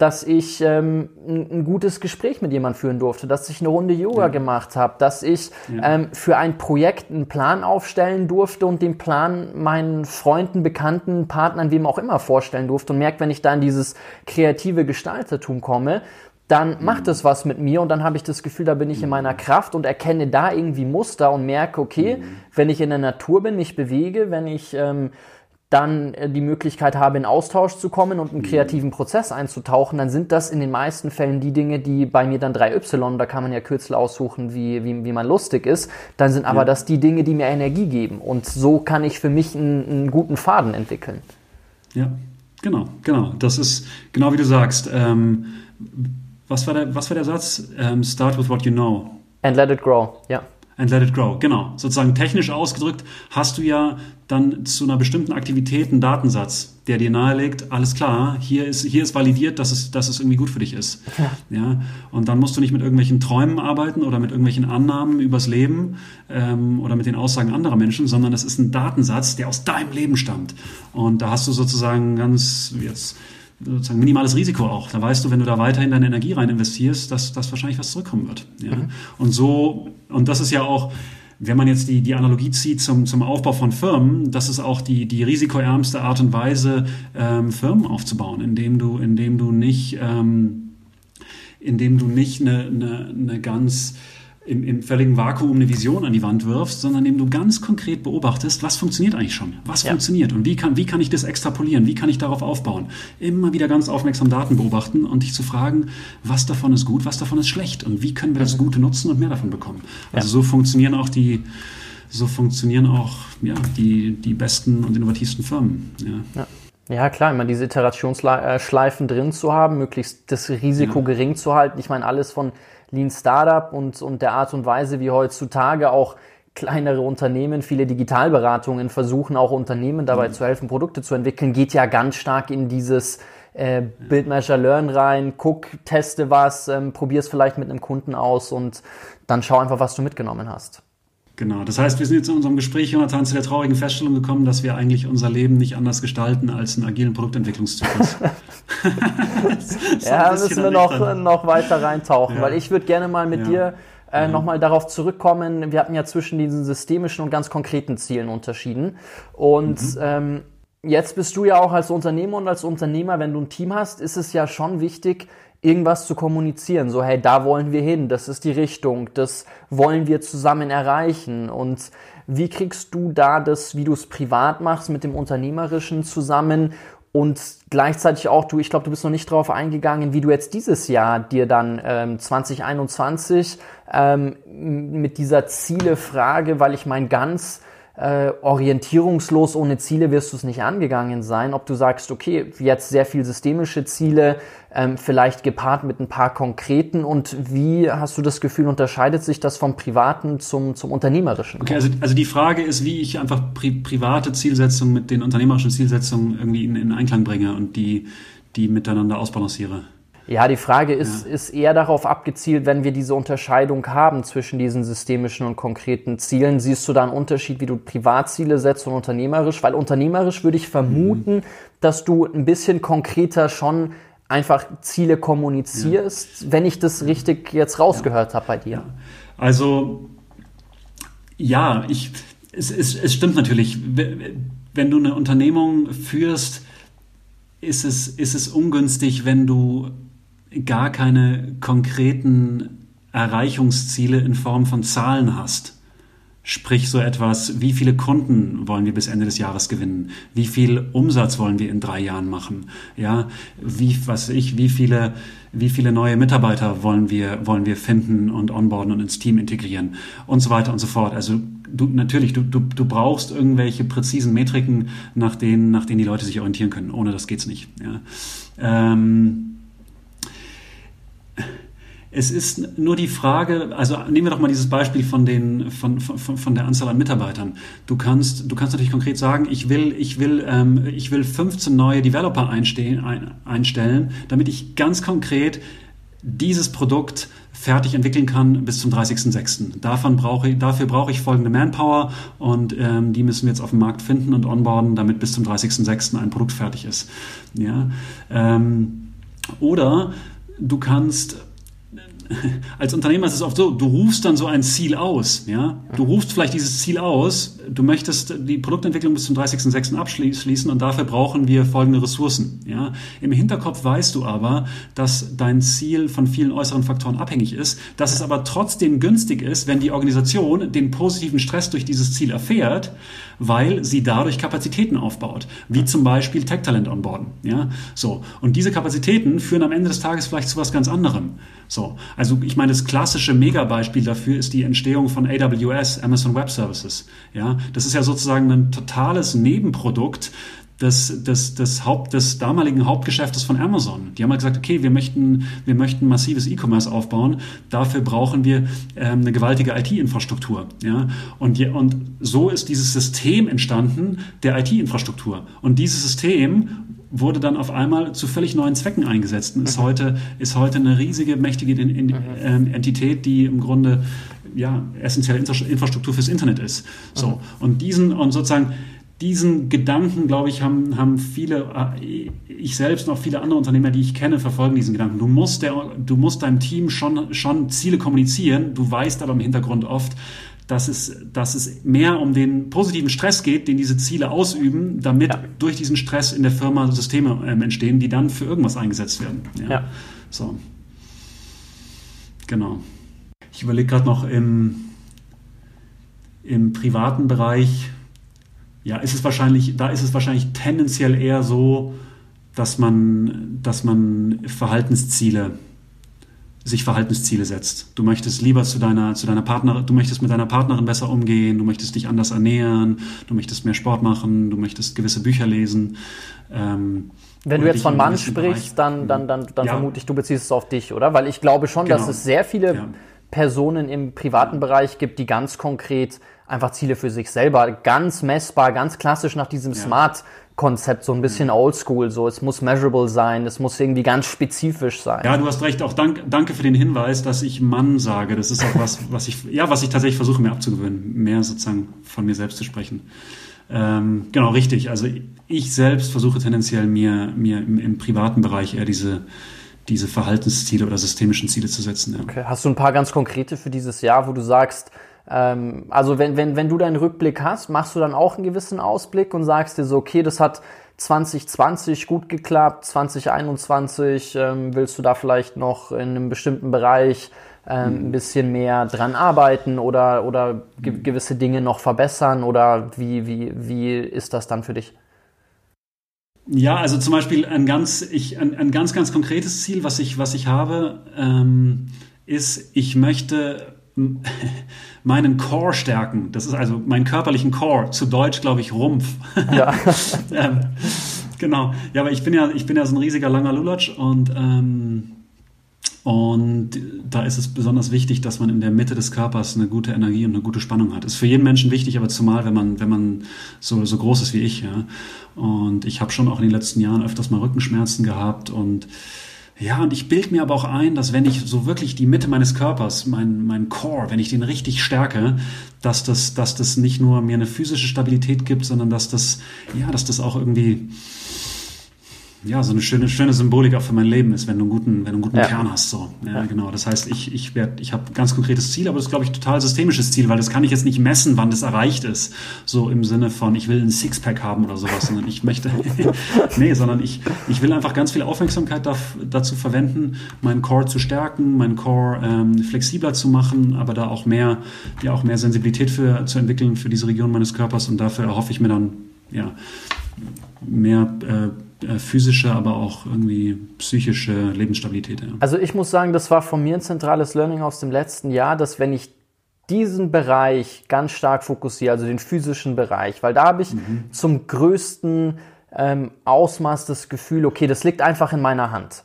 dass ich ähm, ein, gutes Gespräch mit jemandem führen durfte, dass ich eine Runde Yoga ja. gemacht habe, dass ich ja. ähm, für ein Projekt einen Plan aufstellen durfte und den Plan meinen Freunden, Bekannten, Partnern, wem auch immer vorstellen durfte und merke, wenn ich da in dieses kreative Gestaltertum komme, dann macht es was mit mir und dann habe ich das Gefühl, da bin ich in mhm. meiner Kraft und erkenne da irgendwie Muster und merke, okay, mhm. wenn ich in der Natur bin, mich bewege, wenn ich ähm, dann äh, die Möglichkeit habe, in Austausch zu kommen und einen mhm. kreativen Prozess einzutauchen, dann sind das in den meisten Fällen die Dinge, die bei mir dann 3Y, da kann man ja Kürzel aussuchen, wie, wie, wie man lustig ist, dann sind aber ja. das die Dinge, die mir Energie geben. Und so kann ich für mich einen, einen guten Faden entwickeln. Ja, genau, genau. Das ist genau wie du sagst. Ähm, was, war der, was war der Satz? Ähm, start with what you know. And let it grow, ja and let it grow. Genau. Sozusagen technisch ausgedrückt hast du ja dann zu einer bestimmten Aktivität einen Datensatz, der dir nahelegt, alles klar, hier ist, hier ist validiert, dass es, dass es irgendwie gut für dich ist. Ja. ja. Und dann musst du nicht mit irgendwelchen Träumen arbeiten oder mit irgendwelchen Annahmen übers Leben ähm, oder mit den Aussagen anderer Menschen, sondern es ist ein Datensatz, der aus deinem Leben stammt. Und da hast du sozusagen ganz jetzt sozusagen minimales Risiko auch. Da weißt du, wenn du da weiterhin deine Energie rein investierst, dass, dass wahrscheinlich was zurückkommen wird. Ja? Mhm. Und so, und das ist ja auch, wenn man jetzt die, die Analogie zieht zum, zum Aufbau von Firmen, das ist auch die, die risikoärmste Art und Weise, ähm, Firmen aufzubauen, indem du, indem du nicht, ähm, indem du nicht eine, eine, eine ganz im, im völligen Vakuum eine Vision an die Wand wirfst, sondern indem du ganz konkret beobachtest, was funktioniert eigentlich schon, was ja. funktioniert und wie kann, wie kann ich das extrapolieren, wie kann ich darauf aufbauen. Immer wieder ganz aufmerksam Daten beobachten und dich zu fragen, was davon ist gut, was davon ist schlecht und wie können wir das mhm. Gute nutzen und mehr davon bekommen. Also ja. so funktionieren auch die, so funktionieren auch ja, die, die besten und innovativsten Firmen. Ja. Ja, klar, immer diese Iterationsschleifen drin zu haben, möglichst das Risiko ja. gering zu halten. Ich meine, alles von Lean Startup und, und der Art und Weise, wie heutzutage auch kleinere Unternehmen, viele Digitalberatungen versuchen auch Unternehmen dabei mhm. zu helfen, Produkte zu entwickeln, geht ja ganz stark in dieses äh, Build, Measure, Learn rein, guck, teste was, ähm, probier es vielleicht mit einem Kunden aus und dann schau einfach, was du mitgenommen hast. Genau, das heißt, wir sind jetzt in unserem Gespräch, Jonathan, zu der traurigen Feststellung gekommen, dass wir eigentlich unser Leben nicht anders gestalten als einen agilen Produktentwicklungszyklus. ja, müssen wir noch, noch weiter reintauchen, ja. weil ich würde gerne mal mit ja. dir äh, ja. nochmal darauf zurückkommen. Wir hatten ja zwischen diesen systemischen und ganz konkreten Zielen unterschieden. Und mhm. ähm, Jetzt bist du ja auch als Unternehmer und als Unternehmer, wenn du ein Team hast, ist es ja schon wichtig, irgendwas zu kommunizieren. So, hey, da wollen wir hin, das ist die Richtung, das wollen wir zusammen erreichen. Und wie kriegst du da das, wie du es privat machst, mit dem Unternehmerischen zusammen und gleichzeitig auch, du, ich glaube, du bist noch nicht drauf eingegangen, wie du jetzt dieses Jahr dir dann ähm, 2021 ähm, mit dieser Zielefrage, weil ich mein ganz äh, orientierungslos ohne Ziele wirst du es nicht angegangen sein. Ob du sagst, okay, jetzt sehr viel systemische Ziele, ähm, vielleicht gepaart mit ein paar konkreten und wie hast du das Gefühl, unterscheidet sich das vom privaten zum, zum unternehmerischen? Okay, also, also die Frage ist, wie ich einfach pri private Zielsetzungen mit den unternehmerischen Zielsetzungen irgendwie in, in Einklang bringe und die, die miteinander ausbalanciere. Ja, die Frage ist, ja. ist eher darauf abgezielt, wenn wir diese Unterscheidung haben zwischen diesen systemischen und konkreten Zielen. Siehst du da einen Unterschied, wie du Privatziele setzt und unternehmerisch? Weil unternehmerisch würde ich vermuten, mhm. dass du ein bisschen konkreter schon einfach Ziele kommunizierst, ja. wenn ich das richtig jetzt rausgehört ja. habe bei dir. Also ja, ich, es, es, es stimmt natürlich. Wenn du eine Unternehmung führst, ist es, ist es ungünstig, wenn du gar keine konkreten Erreichungsziele in Form von Zahlen hast. Sprich so etwas, wie viele Kunden wollen wir bis Ende des Jahres gewinnen? Wie viel Umsatz wollen wir in drei Jahren machen? Ja, wie, was ich, wie viele, wie viele neue Mitarbeiter wollen wir, wollen wir finden und onboarden und ins Team integrieren? Und so weiter und so fort. Also du, natürlich, du, du, du brauchst irgendwelche präzisen Metriken, nach denen, nach denen die Leute sich orientieren können. Ohne das geht's nicht. Ja. Ähm, es ist nur die Frage, also nehmen wir doch mal dieses Beispiel von, den, von, von, von der Anzahl an Mitarbeitern. Du kannst, du kannst natürlich konkret sagen, ich will, ich will, ähm, ich will 15 neue Developer einstehen, ein, einstellen, damit ich ganz konkret dieses Produkt fertig entwickeln kann bis zum 30.06. Davon brauche ich, dafür brauche ich folgende Manpower und ähm, die müssen wir jetzt auf dem Markt finden und onboarden, damit bis zum 30.06. ein Produkt fertig ist. Ja? Ähm, oder du kannst als Unternehmer ist es oft so, du rufst dann so ein Ziel aus, ja. Du rufst vielleicht dieses Ziel aus, du möchtest die Produktentwicklung bis zum 30.06. abschließen und dafür brauchen wir folgende Ressourcen, ja. Im Hinterkopf weißt du aber, dass dein Ziel von vielen äußeren Faktoren abhängig ist, dass es aber trotzdem günstig ist, wenn die Organisation den positiven Stress durch dieses Ziel erfährt, weil sie dadurch Kapazitäten aufbaut, wie zum Beispiel Tech-Talent onboarden, ja. So. Und diese Kapazitäten führen am Ende des Tages vielleicht zu was ganz anderem. So, also ich meine, das klassische Megabeispiel dafür ist die Entstehung von AWS, Amazon Web Services. Ja, das ist ja sozusagen ein totales Nebenprodukt des, des, des, Haupt, des damaligen Hauptgeschäftes von Amazon. Die haben halt gesagt, okay, wir möchten, wir möchten massives E-Commerce aufbauen, dafür brauchen wir ähm, eine gewaltige IT-Infrastruktur. Ja? Und, und so ist dieses System entstanden der IT-Infrastruktur. Und dieses System wurde dann auf einmal zu völlig neuen Zwecken eingesetzt und ist mhm. heute, ist heute eine riesige, mächtige mhm. ähm, Entität, die im Grunde ja, essentielle Infrastruktur fürs Internet ist. So. Mhm. Und diesen, und sozusagen, diesen Gedanken, glaube ich, haben, haben viele, äh, ich selbst und auch viele andere Unternehmer, die ich kenne, verfolgen diesen Gedanken. Du musst, der, du musst deinem Team schon, schon Ziele kommunizieren, du weißt aber im Hintergrund oft, dass es, dass es mehr um den positiven Stress geht, den diese Ziele ausüben, damit ja. durch diesen Stress in der Firma Systeme ähm, entstehen, die dann für irgendwas eingesetzt werden. Ja. ja. So. Genau. Ich überlege gerade noch im, im privaten Bereich, ja, ist es wahrscheinlich, da ist es wahrscheinlich tendenziell eher so, dass man, dass man Verhaltensziele sich Verhaltensziele setzt. Du möchtest lieber zu deiner, zu deiner Partnerin, du möchtest mit deiner Partnerin besser umgehen, du möchtest dich anders ernähren, du möchtest mehr Sport machen, du möchtest gewisse Bücher lesen. Ähm, Wenn du jetzt von Mann sprichst, dann, dann, dann, dann ja. vermute ich, du beziehst es auf dich, oder? Weil ich glaube schon, genau. dass es sehr viele ja. Personen im privaten Bereich gibt, die ganz konkret einfach Ziele für sich selber, ganz messbar, ganz klassisch nach diesem ja. Smart Konzept, so ein bisschen mhm. oldschool, so es muss measurable sein, es muss irgendwie ganz spezifisch sein. Ja, du hast recht, auch dank, danke für den Hinweis, dass ich Mann sage. Das ist auch was, was ich, ja, was ich tatsächlich versuche mir abzugewöhnen, mehr sozusagen von mir selbst zu sprechen. Ähm, genau, richtig. Also ich selbst versuche tendenziell mir, mir im, im privaten Bereich eher diese, diese Verhaltensziele oder systemischen Ziele zu setzen. Ja. Okay. Hast du ein paar ganz konkrete für dieses Jahr, wo du sagst, Ähm, also wenn, wenn, wenn du deinen Rückblick hast, machst du dann auch einen gewissen Ausblick und sagst dir so, okay, das hat 2020 gut geklappt, 2021 ähm, willst du da vielleicht noch in einem bestimmten Bereich ähm, ein bisschen mehr dran arbeiten oder, oder ge gewisse Dinge noch verbessern oder wie, wie, wie ist das dann für dich? Ja, also zum Beispiel ein ganz, ich, ein, ein ganz, ganz konkretes Ziel, was ich, was ich habe, ähm, ist, ich möchte meinen Core stärken. Das ist also meinen körperlichen Core, zu Deutsch glaube ich Rumpf. Ja. ähm, genau. Ja, aber ich bin ja, ich bin ja so ein riesiger langer Lulatsch und ähm, und da ist es besonders wichtig, dass man in der Mitte des Körpers eine gute Energie und eine gute Spannung hat. Ist für jeden Menschen wichtig, aber zumal, wenn man, wenn man so, so groß ist wie ich. Ja. Und ich habe schon auch in den letzten Jahren öfters mal Rückenschmerzen gehabt und ja, und ich bilde mir aber auch ein, dass wenn ich so wirklich die Mitte meines Körpers, mein, mein Core, wenn ich den richtig stärke, dass das, dass das nicht nur mir eine physische Stabilität gibt, sondern dass das, ja, dass das auch irgendwie ja, so eine schöne, schöne Symbolik auch für mein Leben ist, wenn du einen guten, wenn du einen guten ja. Kern hast. So. Ja, ja. genau. Das heißt, ich, ich werde, ich habe ein ganz konkretes Ziel, aber das ist, glaube ich, total systemisches Ziel, weil das kann ich jetzt nicht messen, wann das erreicht ist. So im Sinne von, ich will ein Sixpack haben oder sowas, sondern ich möchte, nee, sondern ich, ich will einfach ganz viel Aufmerksamkeit da, dazu verwenden, meinen Core zu stärken, meinen Core ähm, flexibler zu machen, aber da auch mehr, ja, auch mehr Sensibilität für, zu entwickeln für diese Region meines Körpers und dafür erhoffe ich mir dann, ja, mehr, äh, äh, physische, aber auch irgendwie psychische Lebensstabilität. Ja. Also ich muss sagen, das war von mir ein zentrales Learning aus dem letzten Jahr, dass wenn ich diesen Bereich ganz stark fokussiere, also den physischen Bereich, weil da habe ich mhm. zum größten ähm, Ausmaß das Gefühl, okay, das liegt einfach in meiner Hand.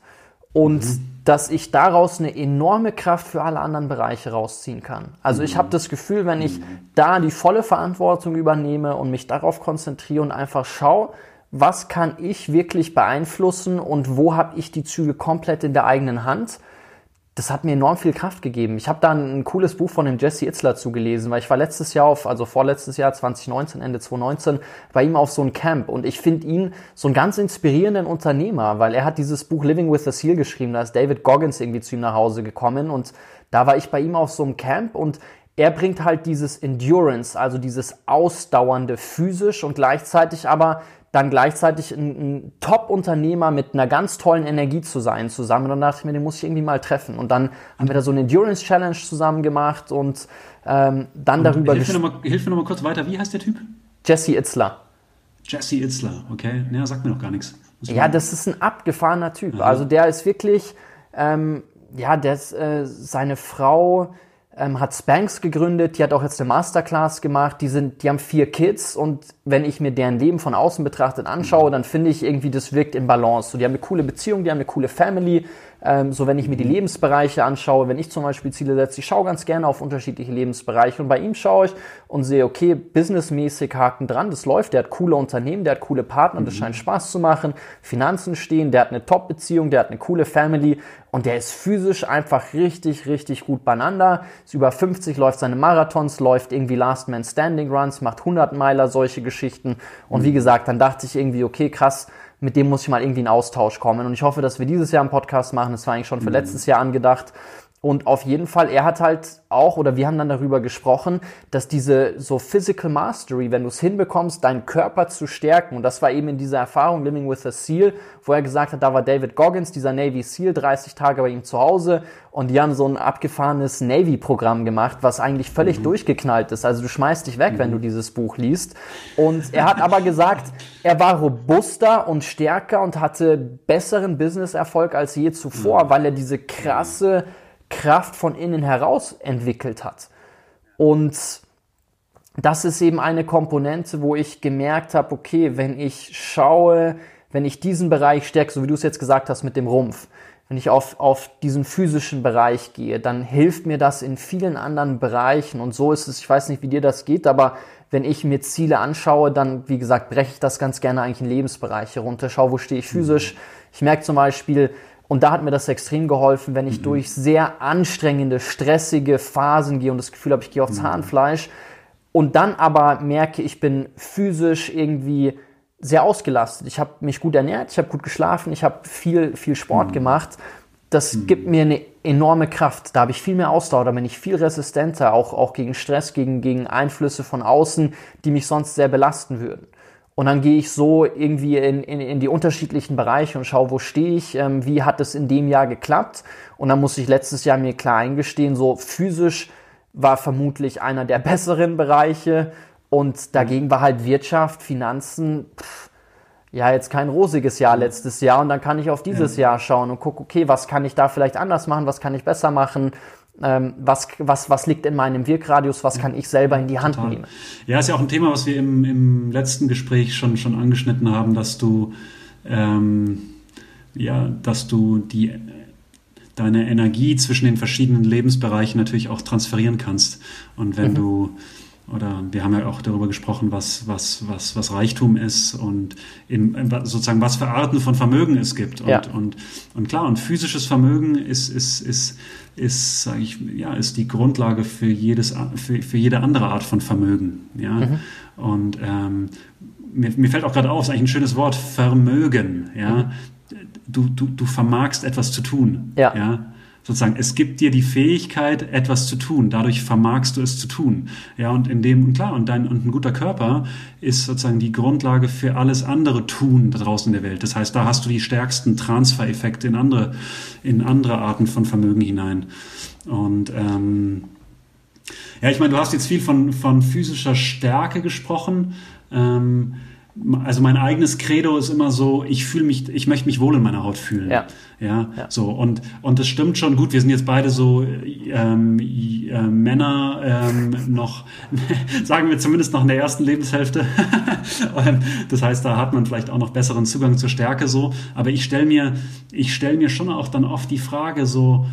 Und mhm. dass ich daraus eine enorme Kraft für alle anderen Bereiche rausziehen kann. Also ich habe mhm. das Gefühl, wenn ich mhm. da die volle Verantwortung übernehme und mich darauf konzentriere und einfach schaue, was kann ich wirklich beeinflussen und wo habe ich die Züge komplett in der eigenen Hand. Das hat mir enorm viel Kraft gegeben. Ich habe da ein, cooles Buch von dem Jesse Itzler zugelesen, weil ich war letztes Jahr auf, also vorletztes Jahr 2019, Ende 2019, bei ihm auf so ein Camp und ich finde ihn so einen ganz inspirierenden Unternehmer, weil er hat dieses Buch Living with the Seal geschrieben, da ist David Goggins irgendwie zu ihm nach Hause gekommen und da war ich bei ihm auf so einem Camp und er bringt halt dieses Endurance, also dieses ausdauernde physisch und gleichzeitig aber dann gleichzeitig ein, ein Top-Unternehmer mit einer ganz tollen Energie zu sein zusammen. Und dann dachte ich mir, den muss ich irgendwie mal treffen. Und dann haben wir da so eine Endurance-Challenge zusammen gemacht und ähm, dann und darüber... Hilf mir, noch mal, hilf mir noch mal kurz weiter, wie heißt der Typ? Jesse Itzler. Jesse Itzler, okay. Ja, sagt mir noch gar nichts. Ja, das ist ein abgefahrener Typ. Aha. Also der ist wirklich, ähm, ja, der ist, äh, seine Frau ähm, hat Spanx gegründet, die hat auch jetzt eine Masterclass gemacht, die sind, die haben vier Kids und wenn ich mir deren Leben von außen betrachtet anschaue, dann finde ich irgendwie, das wirkt im Balance. So, die haben eine coole Beziehung, die haben eine coole Family. Ähm, so, wenn ich mir die Lebensbereiche anschaue, wenn ich zum Beispiel Ziele setze, ich schaue ganz gerne auf unterschiedliche Lebensbereiche und bei ihm schaue ich und sehe, okay, businessmäßig Haken dran, das läuft, der hat coole Unternehmen, der hat coole Partner, das mhm. scheint Spaß zu machen, Finanzen stehen, der hat eine Top-Beziehung, der hat eine coole Family und der ist physisch einfach richtig, richtig gut beieinander. Ist über 50, läuft seine Marathons, läuft irgendwie Last Man Standing Runs, macht 100 Meiler, solche Geschichten. Geschichten. Und wie gesagt, dann dachte ich irgendwie, okay, krass, mit dem muss ich mal irgendwie in Austausch kommen. Und ich hoffe, dass wir dieses Jahr einen Podcast machen. Das war eigentlich schon für mhm. letztes Jahr angedacht. Und auf jeden Fall, er hat halt auch, oder wir haben dann darüber gesprochen, dass diese so Physical Mastery, wenn du es hinbekommst, deinen Körper zu stärken, und das war eben in dieser Erfahrung Living with a Seal, wo er gesagt hat, da war David Goggins, dieser Navy Seal, 30 Tage bei ihm zu Hause, und die haben so ein abgefahrenes Navy-Programm gemacht, was eigentlich völlig mhm. durchgeknallt ist. Also du schmeißt dich weg, mhm. wenn du dieses Buch liest. Und er hat aber gesagt, er war robuster und stärker und hatte besseren Business-Erfolg als je zuvor, mhm. weil er diese krasse Kraft von innen heraus entwickelt hat. Und das ist eben eine Komponente, wo ich gemerkt habe, okay, wenn ich schaue, wenn ich diesen Bereich stärke, so wie du es jetzt gesagt hast mit dem Rumpf, wenn ich auf, auf diesen physischen Bereich gehe, dann hilft mir das in vielen anderen Bereichen. Und so ist es, ich weiß nicht, wie dir das geht, aber wenn ich mir Ziele anschaue, dann, wie gesagt, breche ich das ganz gerne eigentlich in Lebensbereiche runter, schaue, wo stehe ich physisch. Ich merke zum Beispiel, und da hat mir das extrem geholfen, wenn ich mhm. durch sehr anstrengende, stressige Phasen gehe und das Gefühl habe, ich gehe aufs mhm. Zahnfleisch und dann aber merke, ich bin physisch irgendwie sehr ausgelastet. Ich habe mich gut ernährt, ich habe gut geschlafen, ich habe viel, viel Sport mhm. gemacht das mhm. gibt mir eine enorme Kraft. Da habe ich viel mehr Ausdauer, da bin ich viel resistenter, auch, auch gegen Stress, gegen, gegen Einflüsse von außen, die mich sonst sehr belasten würden. Und dann gehe ich so irgendwie in, in, in die unterschiedlichen Bereiche und schaue, wo stehe ich, ähm, wie hat es in dem Jahr geklappt. Und dann muss ich letztes Jahr mir klar eingestehen, so physisch war vermutlich einer der besseren Bereiche und dagegen war halt Wirtschaft, Finanzen, pff, ja, jetzt kein rosiges Jahr letztes Jahr und dann kann ich auf dieses ja. Jahr schauen und gucke, okay, was kann ich da vielleicht anders machen, was kann ich besser machen, was, was, was liegt in meinem Wirkradius, was kann ich selber in die Hand Total. nehmen. Ja, ist ja auch ein Thema, was wir im, im letzten Gespräch schon, schon angeschnitten haben, dass du, ähm, ja, dass du die, deine Energie zwischen den verschiedenen Lebensbereichen natürlich auch transferieren kannst. Und wenn mhm. du oder wir haben ja auch darüber gesprochen, was, was, was, was Reichtum ist und in, sozusagen was für Arten von Vermögen es gibt. Und, ja. und, und klar, und physisches Vermögen ist, ist, ist, ist, sage ich, ja, ist die Grundlage für jedes, für, für jede andere Art von Vermögen. Ja. Mhm. Und ähm, mir, mir fällt auch gerade auf, ist eigentlich ein schönes Wort, Vermögen. Ja. Mhm. Du, du, du vermagst etwas zu tun. Ja. ja sozusagen, es gibt dir die Fähigkeit, etwas zu tun. Dadurch vermagst du es zu tun. Ja, und in dem, und klar, und dein, und ein guter Körper ist sozusagen die Grundlage für alles andere Tun da draußen in der Welt. Das heißt, da hast du die stärksten Transfereffekte in andere, in andere Arten von Vermögen hinein. Und, ähm, ja, ich meine, du hast jetzt viel von, von physischer Stärke gesprochen. Ähm, also mein eigenes Credo ist immer so, ich fühle mich, ich möchte mich wohl in meiner Haut fühlen. Ja. Ja, ja. so und und das stimmt schon gut. Wir sind jetzt beide so ähm, äh, Männer ähm, noch, sagen wir zumindest noch in der ersten Lebenshälfte. das heißt, da hat man vielleicht auch noch besseren Zugang zur Stärke so. Aber ich stelle mir, ich stelle mir schon auch dann oft die Frage so,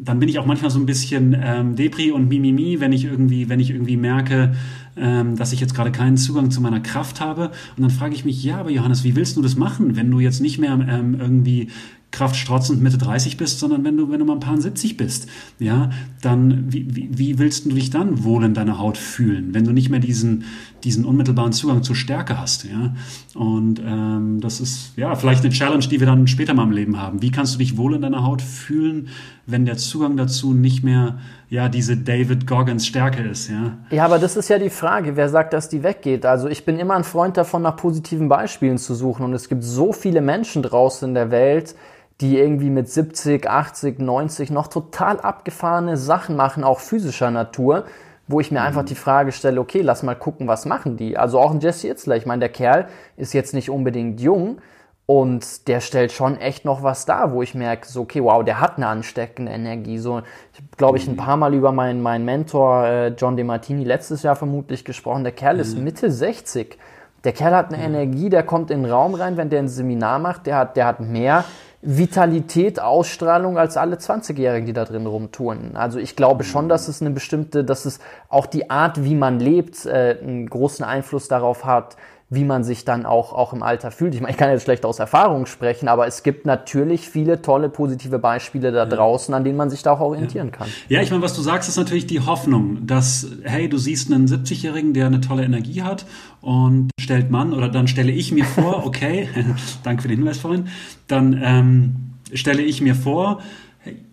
dann bin ich auch manchmal so ein bisschen ähm, Depri und Mimimi, wenn ich irgendwie, wenn ich irgendwie merke, ähm, dass ich jetzt gerade keinen Zugang zu meiner Kraft habe. Und dann frage ich mich, ja, aber Johannes, wie willst du das machen, wenn du jetzt nicht mehr ähm, irgendwie kraftstrotzend Mitte 30 bist, sondern wenn du, wenn du mal ein paar 70 bist, ja, dann wie, wie, wie willst du dich dann wohl in deiner Haut fühlen, wenn du nicht mehr diesen, diesen unmittelbaren Zugang zur Stärke hast, ja. Und ähm, das ist ja vielleicht eine Challenge, die wir dann später mal im Leben haben. Wie kannst du dich wohl in deiner Haut fühlen, wenn der Zugang dazu nicht mehr ja diese David Goggins Stärke ist, ja? Ja, aber das ist ja die Frage, wer sagt, dass die weggeht? Also ich bin immer ein Freund davon, nach positiven Beispielen zu suchen und es gibt so viele Menschen draußen in der Welt, die irgendwie mit 70, 80, 90 noch total abgefahrene Sachen machen, auch physischer Natur, wo ich mir einfach mhm. die Frage stelle, okay, lass mal gucken, was machen die? Also auch ein Jesse Itzler, ich meine, der Kerl ist jetzt nicht unbedingt jung und der stellt schon echt noch was dar, wo ich merke, so, okay, wow, der hat eine ansteckende Energie. So, ich glaube ich, ein mhm. paar Mal über meinen, meinen Mentor äh, John DeMartini letztes Jahr vermutlich gesprochen. Der Kerl ist mhm. Mitte 60. Der Kerl hat eine Energie, der kommt in den Raum rein, wenn der ein Seminar macht, der hat, der hat mehr Vitalität, Ausstrahlung als alle 20-Jährigen, die da drin rumtouren. Also ich glaube schon, dass es eine bestimmte, dass es auch die Art, wie man lebt, äh, einen großen Einfluss darauf hat, wie man sich dann auch, auch im Alter fühlt. Ich meine, ich kann jetzt schlecht aus Erfahrung sprechen, aber es gibt natürlich viele tolle positive Beispiele da draußen, an denen man sich da auch orientieren ja. kann. Ja, ich meine, was du sagst, ist natürlich die Hoffnung, dass, hey, du siehst einen 70-Jährigen, der eine tolle Energie hat und stellt man, oder dann stelle ich mir vor, okay, danke für den Hinweis vorhin, dann ähm, stelle ich mir vor,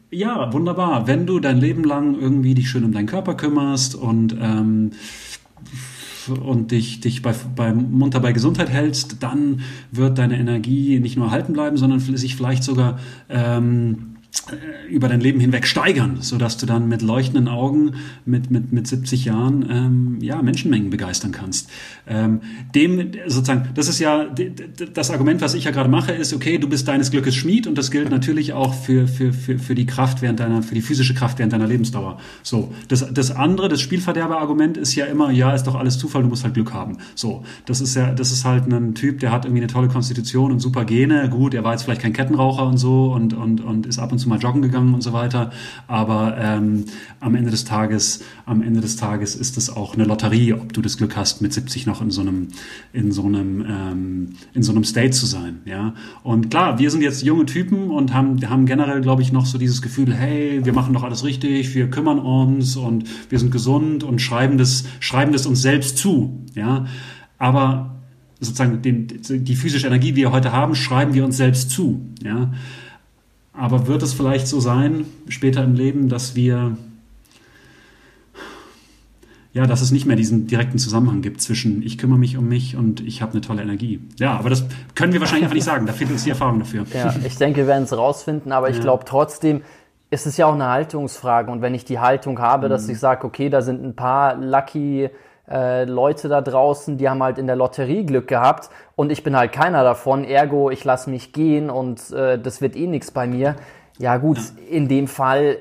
ja, wunderbar, wenn du dein Leben lang irgendwie dich schön um deinen Körper kümmerst und ähm, und dich, dich bei, bei munter bei Gesundheit hältst, dann wird deine Energie nicht nur halten bleiben, sondern sich vielleicht sogar ähm, äh, über dein Leben hinweg steigern, sodass du dann mit leuchtenden Augen mit, mit, mit 70 Jahren ähm, ja, Menschenmengen begeistern kannst. Ähm, dem sozusagen, das ist ja das Argument, was ich ja gerade mache, ist, okay, du bist deines Glückes Schmied und das gilt natürlich auch für, für, für, für die Kraft während deiner, für die physische Kraft während deiner Lebensdauer. So, das, das andere, das Spielverderber-Argument ist ja immer, ja, ist doch alles Zufall, du musst halt Glück haben. So, das ist ja, das ist halt ein Typ, der hat irgendwie eine tolle Konstitution und super Gene. Gut, er war jetzt vielleicht kein Kettenraucher und so und, und, und ist ab und zu mal joggen gegangen und so weiter. Aber ähm, am Ende des Tages, am Ende des Tages ist es auch eine Lotterie, ob du das Glück hast, mit 70 noch in so einem, in so einem, ähm, in so einem State zu sein. Ja. Und klar, wir sind jetzt junge Typen und haben, haben generell, glaube ich, noch so dieses Gefühl, hey, wir machen doch alles richtig, wir kümmern uns und wir sind gesund und schreiben das, schreiben das uns selbst zu. Ja. Aber sozusagen den, die physische Energie, die wir heute haben, schreiben wir uns selbst zu. Ja. Aber wird es vielleicht so sein, später im Leben, dass wir ja, dass es nicht mehr diesen direkten Zusammenhang gibt zwischen ich kümmere mich um mich und ich habe eine tolle Energie. Ja, aber das können wir wahrscheinlich einfach nicht sagen. Da fehlt uns die Erfahrung dafür. Ja, ich denke, wir werden es rausfinden, aber ich ja. glaube trotzdem, ist es ja auch eine Haltungsfrage. Und wenn ich die Haltung habe, mhm. dass ich sage, okay, da sind ein paar lucky äh, Leute da draußen, die haben halt in der Lotterie Glück gehabt und ich bin halt keiner davon, ergo ich lasse mich gehen und äh, das wird eh nichts bei mir. Ja gut, in dem Fall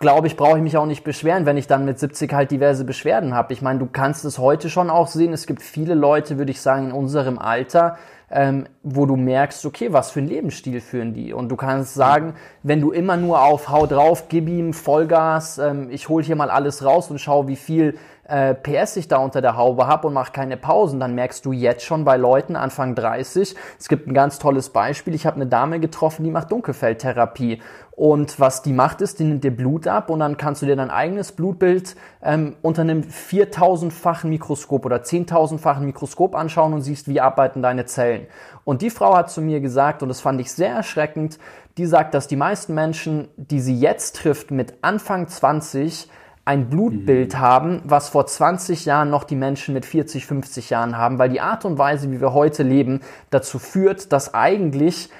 glaube ich, brauche ich mich auch nicht beschweren, wenn ich dann mit 70 halt diverse Beschwerden habe. Ich meine, du kannst es heute schon auch sehen. Es gibt viele Leute, würde ich sagen, in unserem Alter, ähm, wo du merkst, okay, was für einen Lebensstil führen die? Und du kannst sagen, wenn du immer nur auf Hau drauf, gib ihm Vollgas, ähm, ich hole hier mal alles raus und schau, wie viel äh, PS ich da unter der Haube habe und mache keine Pausen, dann merkst du jetzt schon bei Leuten Anfang 30. Es gibt ein ganz tolles Beispiel. Ich habe eine Dame getroffen, die macht Dunkelfeldtherapie. Und was die macht ist, die nimmt dir Blut ab und dann kannst du dir dein eigenes Blutbild ähm, unter einem 4000-fachen Mikroskop oder 10.000-fachen Mikroskop anschauen und siehst, wie arbeiten deine Zellen. Und die Frau hat zu mir gesagt, und das fand ich sehr erschreckend, die sagt, dass die meisten Menschen, die sie jetzt trifft mit Anfang 20, ein Blutbild mhm. haben, was vor 20 Jahren noch die Menschen mit 40, 50 Jahren haben, weil die Art und Weise, wie wir heute leben, dazu führt, dass eigentlich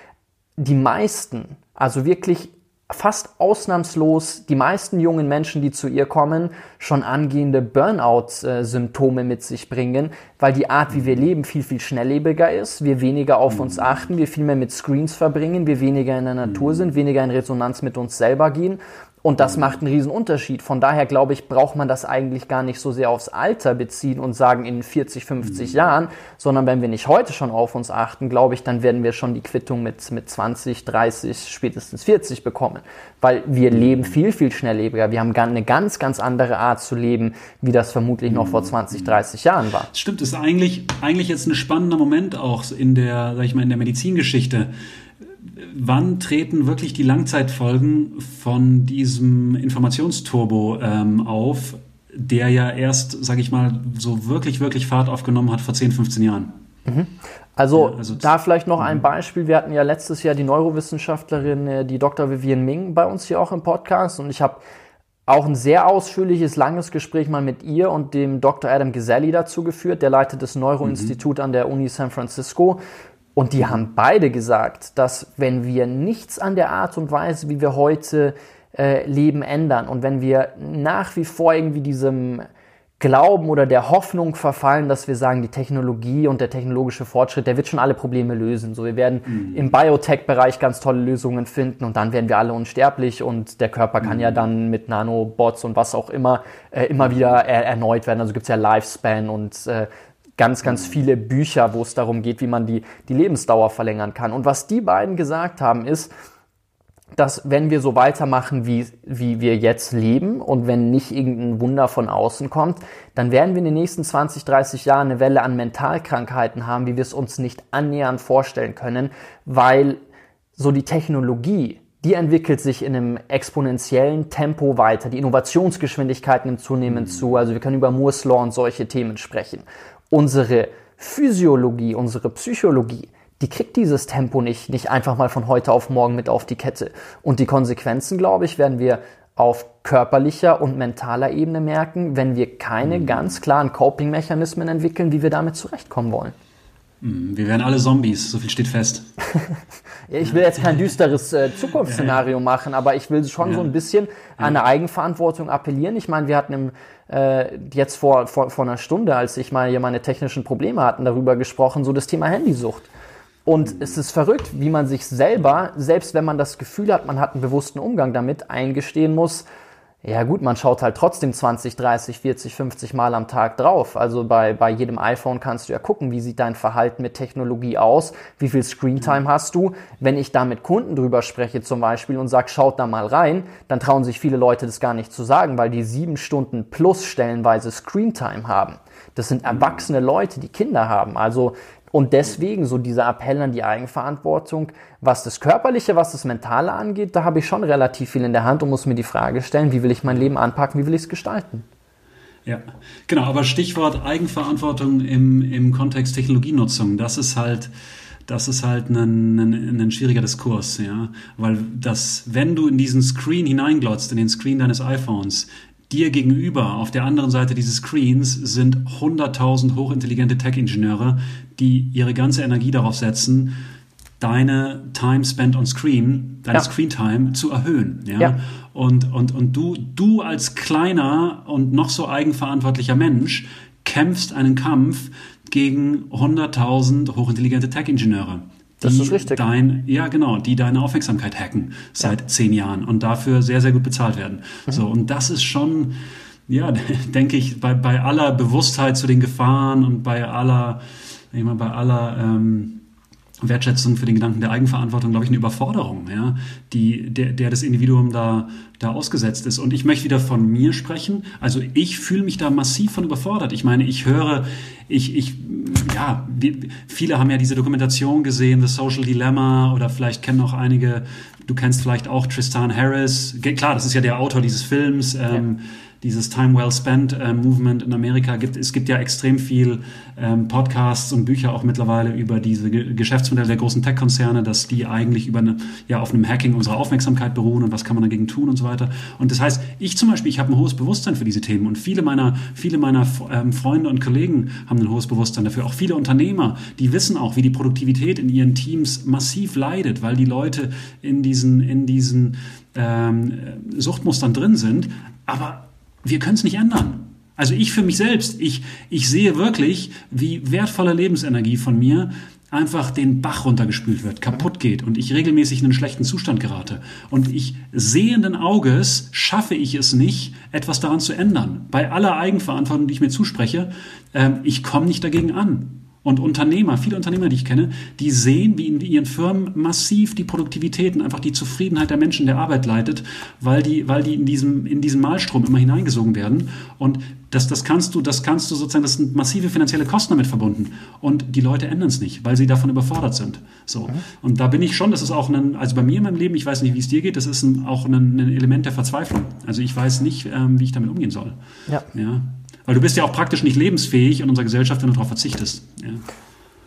die meisten, also wirklich fast ausnahmslos die meisten jungen Menschen, die zu ihr kommen, schon angehende Burnout-Symptome mit sich bringen, weil die Art, wie wir mhm. leben, viel, viel schnelllebiger ist, wir weniger auf uns mhm. achten, wir viel mehr mit Screens verbringen, wir weniger in der Natur sind, weniger in Resonanz mit uns selber gehen und das mhm. macht einen riesen Unterschied. Von daher glaube ich, braucht man das eigentlich gar nicht so sehr aufs Alter beziehen und sagen in 40, 50 mhm. Jahren, sondern wenn wir nicht heute schon auf uns achten, glaube ich, dann werden wir schon die Quittung mit, mit 20, 30, spätestens 40 bekommen. Weil wir mhm. leben viel, viel schnelllebiger. Wir haben eine ganz, ganz andere Art zu leben, wie das vermutlich noch vor 20, 30 Jahren war. Stimmt, ist eigentlich, eigentlich jetzt ein spannender Moment auch in der, sag ich mal, in der Medizingeschichte wann treten wirklich die Langzeitfolgen von diesem Informationsturbo ähm, auf, der ja erst, sage ich mal, so wirklich, wirklich Fahrt aufgenommen hat vor 10, 15 Jahren? Mhm. Also, ja, also, da vielleicht noch ein mhm. Beispiel. Wir hatten ja letztes Jahr die Neurowissenschaftlerin, äh, die Dr. Vivian Ming, bei uns hier auch im Podcast und ich habe auch ein sehr ausführliches, langes Gespräch mal mit ihr und dem Dr. Adam Geselli dazu geführt. Der leitet das Neuroinstitut mhm. an der Uni San Francisco. Und die haben beide gesagt, dass wenn wir nichts an der Art und Weise, wie wir heute äh, leben, ändern und wenn wir nach wie vor irgendwie diesem Glauben oder der Hoffnung verfallen, dass wir sagen, die Technologie und der technologische Fortschritt, der wird schon alle Probleme lösen. So, wir werden mhm. im Biotech-Bereich ganz tolle Lösungen finden und dann werden wir alle unsterblich und der Körper kann mhm. ja dann mit Nanobots und was auch immer äh, immer wieder er erneut werden. Also gibt's ja Lifespan und äh, ganz, ganz viele Bücher, wo es darum geht, wie man die, die Lebensdauer verlängern kann. Und was die beiden gesagt haben, ist, dass wenn wir so weitermachen, wie, wie wir jetzt leben und wenn nicht irgendein Wunder von außen kommt, dann werden wir in den nächsten 20, 30 Jahren eine Welle an Mentalkrankheiten haben, wie wir es uns nicht annähernd vorstellen können, weil so die Technologie, die entwickelt sich in einem exponentiellen Tempo weiter. Die Innovationsgeschwindigkeit nimmt zunehmend zu. Also wir können über Moore's Law und solche Themen sprechen unsere Physiologie, unsere Psychologie, die kriegt dieses Tempo nicht, nicht einfach mal von heute auf morgen mit auf die Kette. Und die Konsequenzen, glaube ich, werden wir auf körperlicher und mentaler Ebene merken, wenn wir keine mhm. ganz klaren Coping-Mechanismen entwickeln, wie wir damit zurechtkommen wollen. Mhm, wir werden alle Zombies, so viel steht fest. ich will jetzt kein düsteres äh, Zukunftsszenario ja, ja. machen, aber ich will schon ja. so ein bisschen an eine Eigenverantwortung appellieren. Ich meine, wir hatten im, äh, jetzt vor, vor, vor einer Stunde, als ich mal hier meine technischen Probleme hatten, darüber gesprochen, so das Thema Handysucht. Und mhm. es ist verrückt, wie man sich selber, selbst wenn man das Gefühl hat, man hat einen bewussten Umgang damit, eingestehen muss, ja gut, man schaut halt trotzdem 20, 30, 40, 50 Mal am Tag drauf. Also bei, bei jedem iPhone kannst du ja gucken, wie sieht dein Verhalten mit Technologie aus, wie viel Screentime hast du. Wenn ich da mit Kunden drüber spreche zum Beispiel und sag, schaut da mal rein, dann trauen sich viele Leute das gar nicht zu sagen, weil die sieben Stunden plus stellenweise Screentime haben. Das sind erwachsene Leute, die Kinder haben. Also und deswegen so dieser Appell an die Eigenverantwortung, was das Körperliche, was das Mentale angeht, da habe ich schon relativ viel in der Hand und muss mir die Frage stellen, wie will ich mein Leben anpacken, wie will ich es gestalten? Ja, genau, aber Stichwort Eigenverantwortung im, im Kontext Technologienutzung, das ist halt das ist halt ein, ein, ein schwieriger Diskurs, ja. Weil das, wenn du in diesen Screen hineinglotzt, in den Screen deines iPhones, dir gegenüber auf der anderen Seite dieses Screens sind 100.000 hochintelligente Tech-Ingenieure, die ihre ganze Energie darauf setzen, deine Time spent on Screen, deine ja. Screen Time zu erhöhen. Ja? ja? Und, und, und du, du als kleiner und noch so eigenverantwortlicher Mensch kämpfst einen Kampf gegen 100.000 hochintelligente Tech-Ingenieure. Das ist richtig. Dein, ja, genau, die deine Aufmerksamkeit hacken seit ja. zehn Jahren und dafür sehr, sehr gut bezahlt werden. Mhm. So, und das ist schon, ja, denke ich, bei, bei aller Bewusstheit zu den Gefahren und bei aller, ich mal, bei aller ähm, Wertschätzung für den Gedanken der Eigenverantwortung, glaube ich, eine Überforderung, ja, die, der, der das Individuum da, da ausgesetzt ist. Und ich möchte wieder von mir sprechen. Also ich fühle mich da massiv von überfordert. Ich meine, ich höre, ich, ich, ja, viele haben ja diese Dokumentation gesehen, The Social Dilemma, oder vielleicht kennen auch einige, du kennst vielleicht auch Tristan Harris. Klar, das ist ja der Autor dieses Films. Ähm, dieses Time Well Spent äh, Movement in Amerika gibt. Es gibt ja extrem viel ähm, Podcasts und Bücher auch mittlerweile über diese Ge Geschäftsmodelle der großen Tech-Konzerne, dass die eigentlich über eine, ja, auf einem Hacking unserer Aufmerksamkeit beruhen und was kann man dagegen tun und so weiter. Und das heißt, ich zum Beispiel, ich habe ein hohes Bewusstsein für diese Themen und viele meiner, viele meiner ähm, Freunde und Kollegen haben ein hohes Bewusstsein dafür. Auch viele Unternehmer, die wissen auch, wie die Produktivität in ihren Teams massiv leidet, weil die Leute in diesen, in diesen ähm, Suchtmustern drin sind. Aber wir können es nicht ändern. Also ich für mich selbst, ich, ich sehe wirklich, wie wertvolle Lebensenergie von mir einfach den Bach runtergespült wird, kaputt geht und ich regelmäßig in einen schlechten Zustand gerate. Und ich sehenden Auges schaffe ich es nicht, etwas daran zu ändern. Bei aller Eigenverantwortung, die ich mir zuspreche, äh, ich komme nicht dagegen an. Und Unternehmer, viele Unternehmer, die ich kenne, die sehen, wie in ihren Firmen massiv die Produktivität und einfach die Zufriedenheit der Menschen der Arbeit leitet, weil die, weil die in diesem, in diesen Malstrom immer hineingesogen werden. Und das, das kannst du, das kannst du sozusagen, das sind massive finanzielle Kosten damit verbunden. Und die Leute ändern es nicht, weil sie davon überfordert sind. So. Und da bin ich schon, das ist auch ein, also bei mir in meinem Leben, ich weiß nicht, wie es dir geht, das ist ein, auch ein, ein Element der Verzweiflung. Also ich weiß nicht, ähm, wie ich damit umgehen soll. Ja. ja. Weil du bist ja auch praktisch nicht lebensfähig in unserer Gesellschaft, wenn du darauf verzichtest. Ja.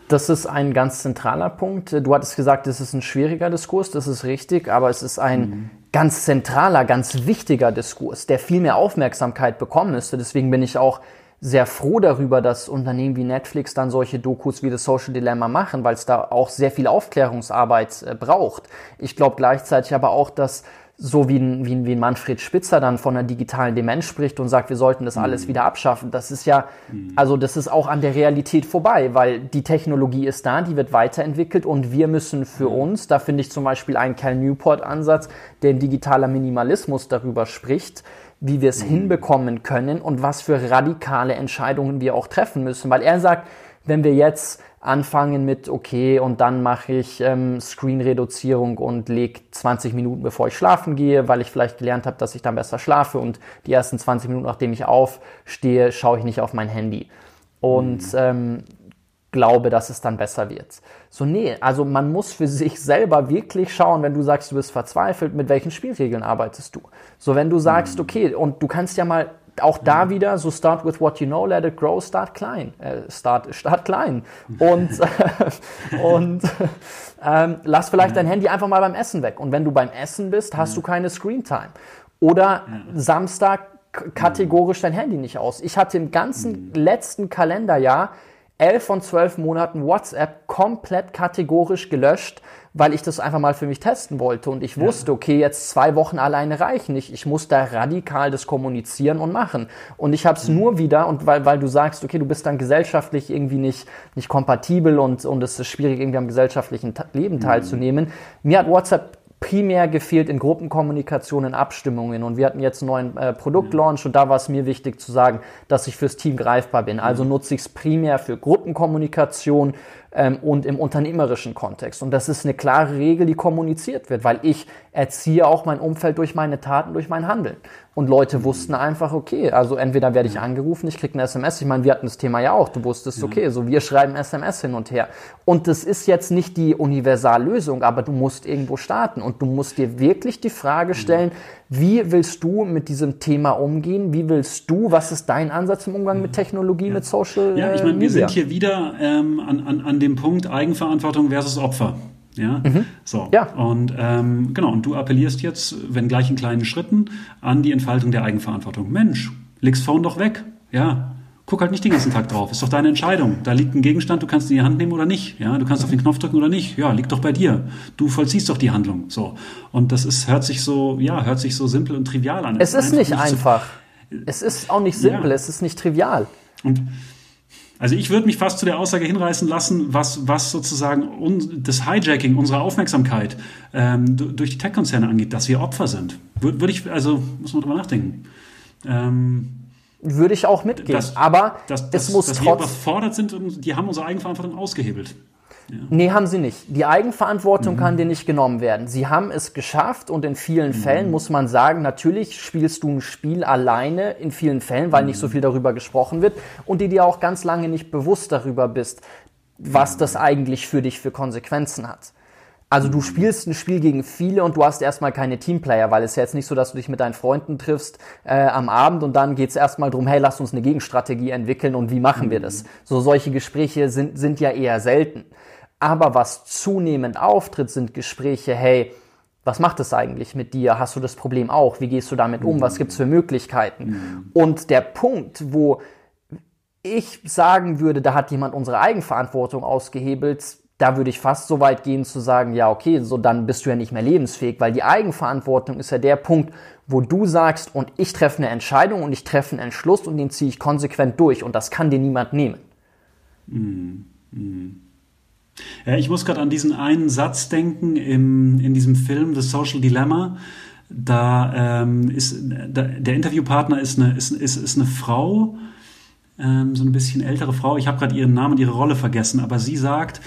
Das ist ein ganz zentraler Punkt. Du hattest gesagt, es ist ein schwieriger Diskurs, das ist richtig, aber es ist ein mhm. ganz zentraler, ganz wichtiger Diskurs, der viel mehr Aufmerksamkeit bekommen müsste. Deswegen bin ich auch sehr froh darüber, dass Unternehmen wie Netflix dann solche Dokus wie das Social Dilemma machen, weil es da auch sehr viel Aufklärungsarbeit äh, braucht. Ich glaube gleichzeitig aber auch, dass so wie ein, wie, ein, wie ein Manfred Spitzer dann von einer digitalen Demenz spricht und sagt, wir sollten das alles mhm. wieder abschaffen. Das ist ja, mhm. also das ist auch an der Realität vorbei, weil die Technologie ist da, die wird weiterentwickelt und wir müssen für mhm. uns, da finde ich zum Beispiel einen Cal Newport-Ansatz, der in digitaler Minimalismus darüber spricht, wie wir es mhm. hinbekommen können und was für radikale Entscheidungen wir auch treffen müssen. Weil er sagt, wenn wir jetzt anfangen mit, okay, und dann mache ich ähm, Screen-Reduzierung und lege 20 Minuten, bevor ich schlafen gehe, weil ich vielleicht gelernt habe, dass ich dann besser schlafe und die ersten 20 Minuten, nachdem ich aufstehe, schaue ich nicht auf mein Handy. Und mhm. ähm, glaube, dass es dann besser wird. So, nee, also man muss für sich selber wirklich schauen, wenn du sagst, du bist verzweifelt, mit welchen Spielregeln arbeitest du. So, wenn du sagst, mhm. okay, und du kannst ja mal auch da wieder so start with what you know, let it grow, start klein. Äh, start, start klein. Und, und ähm, lass vielleicht dein Handy einfach mal beim Essen weg. Und wenn du beim Essen bist, hast du keine Screen Time. Oder Samstag kategorisch dein Handy nicht aus. Ich hatte im ganzen mhm. letzten Kalenderjahr elf von zwölf Monaten WhatsApp komplett kategorisch gelöscht, weil ich das einfach mal für mich testen wollte und ich wusste, okay, jetzt zwei Wochen alleine reichen nicht. Ich muss da radikal das kommunizieren und machen. Und ich habe es mhm. nur wieder, und weil, weil du sagst, okay, du bist dann gesellschaftlich irgendwie nicht, nicht kompatibel und, und es ist schwierig, irgendwie am gesellschaftlichen Leben mhm. teilzunehmen. Mhm. Mir hat WhatsApp primär gefehlt in Gruppenkommunikation, in Abstimmungen. Und wir hatten jetzt einen neuen äh, Produktlaunch und da war es mir wichtig zu sagen, dass ich fürs Team greifbar bin. Also mhm. nutze ich es primär für Gruppenkommunikation, ähm, und im unternehmerischen Kontext. Und das ist eine klare Regel, die kommuniziert wird, weil ich erziehe auch mein Umfeld durch meine Taten, durch mein Handeln. Und Leute wussten einfach, okay, also entweder werde ich angerufen, ich kriege eine SMS. Ich meine, wir hatten das Thema ja auch. Du wusstest, okay, so wir schreiben SMS hin und her. Und das ist jetzt nicht die Universallösung, aber du musst irgendwo starten und du musst dir wirklich die Frage stellen, wie willst du mit diesem Thema umgehen? Wie willst du, was ist dein Ansatz im Umgang mit Technologie, ja. mit Social Media? Ja, ich meine, wir sind hier wieder ähm, an, an, an dem Punkt Eigenverantwortung versus Opfer. Ja, mhm. so. Ja. Und ähm, genau, und du appellierst jetzt, wenn gleich in kleinen Schritten, an die Entfaltung der Eigenverantwortung. Mensch, leg's Phone doch weg. Ja, guck halt nicht den ganzen Tag drauf. Ist doch deine Entscheidung. Da liegt ein Gegenstand, du kannst ihn in die Hand nehmen oder nicht. Ja, du kannst auf den Knopf drücken oder nicht. Ja, liegt doch bei dir. Du vollziehst doch die Handlung. So. Und das ist, hört sich so, ja, hört sich so simpel und trivial an. Es, es ist nicht einfach. So, es ist auch nicht simpel. Ja. Es ist nicht trivial. Und also ich würde mich fast zu der Aussage hinreißen lassen, was, was sozusagen das Hijacking unserer Aufmerksamkeit ähm, durch die Tech-Konzerne angeht, dass wir Opfer sind. Würde würd ich, also muss man drüber nachdenken. Ähm, würde ich auch mitgehen. Das, aber das, das, es muss dass trotz... wir überfordert sind und die haben unsere Eigenverantwortung ausgehebelt. Ja. Nee, haben sie nicht. Die Eigenverantwortung mhm. kann dir nicht genommen werden. Sie haben es geschafft und in vielen mhm. Fällen muss man sagen, natürlich spielst du ein Spiel alleine, in vielen Fällen, weil mhm. nicht so viel darüber gesprochen wird und die dir auch ganz lange nicht bewusst darüber bist, was das eigentlich für dich für Konsequenzen hat. Also du spielst ein Spiel gegen viele und du hast erstmal keine Teamplayer, weil es ist ja jetzt nicht so, dass du dich mit deinen Freunden triffst äh, am Abend und dann geht es erstmal drum, hey, lass uns eine Gegenstrategie entwickeln und wie machen wir das? So solche Gespräche sind, sind ja eher selten. Aber was zunehmend auftritt, sind Gespräche, hey, was macht es eigentlich mit dir? Hast du das Problem auch? Wie gehst du damit um? Was gibt es für Möglichkeiten? Mhm. Und der Punkt, wo ich sagen würde, da hat jemand unsere Eigenverantwortung ausgehebelt, da würde ich fast so weit gehen zu sagen, ja, okay, so dann bist du ja nicht mehr lebensfähig, weil die Eigenverantwortung ist ja der Punkt, wo du sagst, und ich treffe eine Entscheidung und ich treffe einen Entschluss und den ziehe ich konsequent durch und das kann dir niemand nehmen. Mhm. Mhm. Ja, ich muss gerade an diesen einen Satz denken im, in diesem Film The Social Dilemma. Da ähm, ist da, der Interviewpartner ist eine, ist, ist, ist eine Frau, ähm, so ein bisschen ältere Frau. Ich habe gerade ihren Namen und ihre Rolle vergessen, aber sie sagt,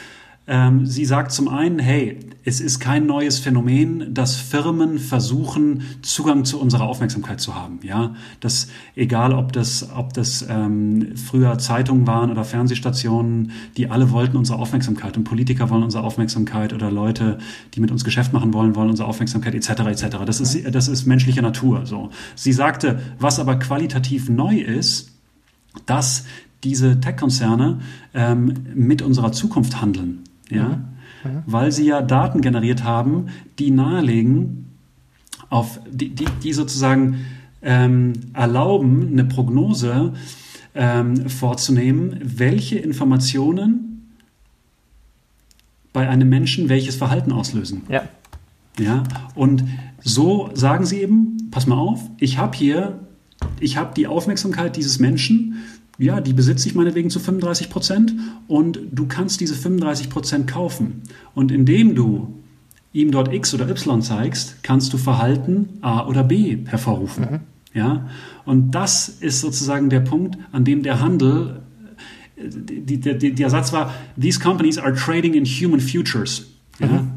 ähm, sie sagt zum einen, hey, es ist kein neues Phänomen, dass Firmen versuchen, Zugang zu unserer Aufmerksamkeit zu haben. Ja, das egal, ob das, ob das ähm, früher Zeitungen waren oder Fernsehstationen, die alle wollten unsere Aufmerksamkeit und Politiker wollen unsere Aufmerksamkeit oder Leute, die mit uns Geschäft machen wollen, wollen unsere Aufmerksamkeit etc. etc. Das ist das ist menschliche Natur. So, sie sagte, was aber qualitativ neu ist, dass diese Tech-Konzerne ähm, mit unserer Zukunft handeln ja, mhm. weil sie ja Daten generiert haben, die nahelegen, auf die, die, die sozusagen ähm, erlauben, eine Prognose ähm, vorzunehmen, welche Informationen bei einem Menschen welches Verhalten auslösen. Ja. Ja, und so sagen sie eben, pass mal auf, ich habe hier, ich habe die Aufmerksamkeit dieses Menschen ja, die besitze ich meinetwegen zu 35 Prozent und du kannst diese 35 Prozent kaufen. Und indem du ihm dort X oder Y zeigst, kannst du Verhalten A oder B hervorrufen. Mhm. Ja? Und das ist sozusagen der Punkt, an dem der Handel, die, die, die, der Satz war, these companies are trading in human futures. Ja? Mhm.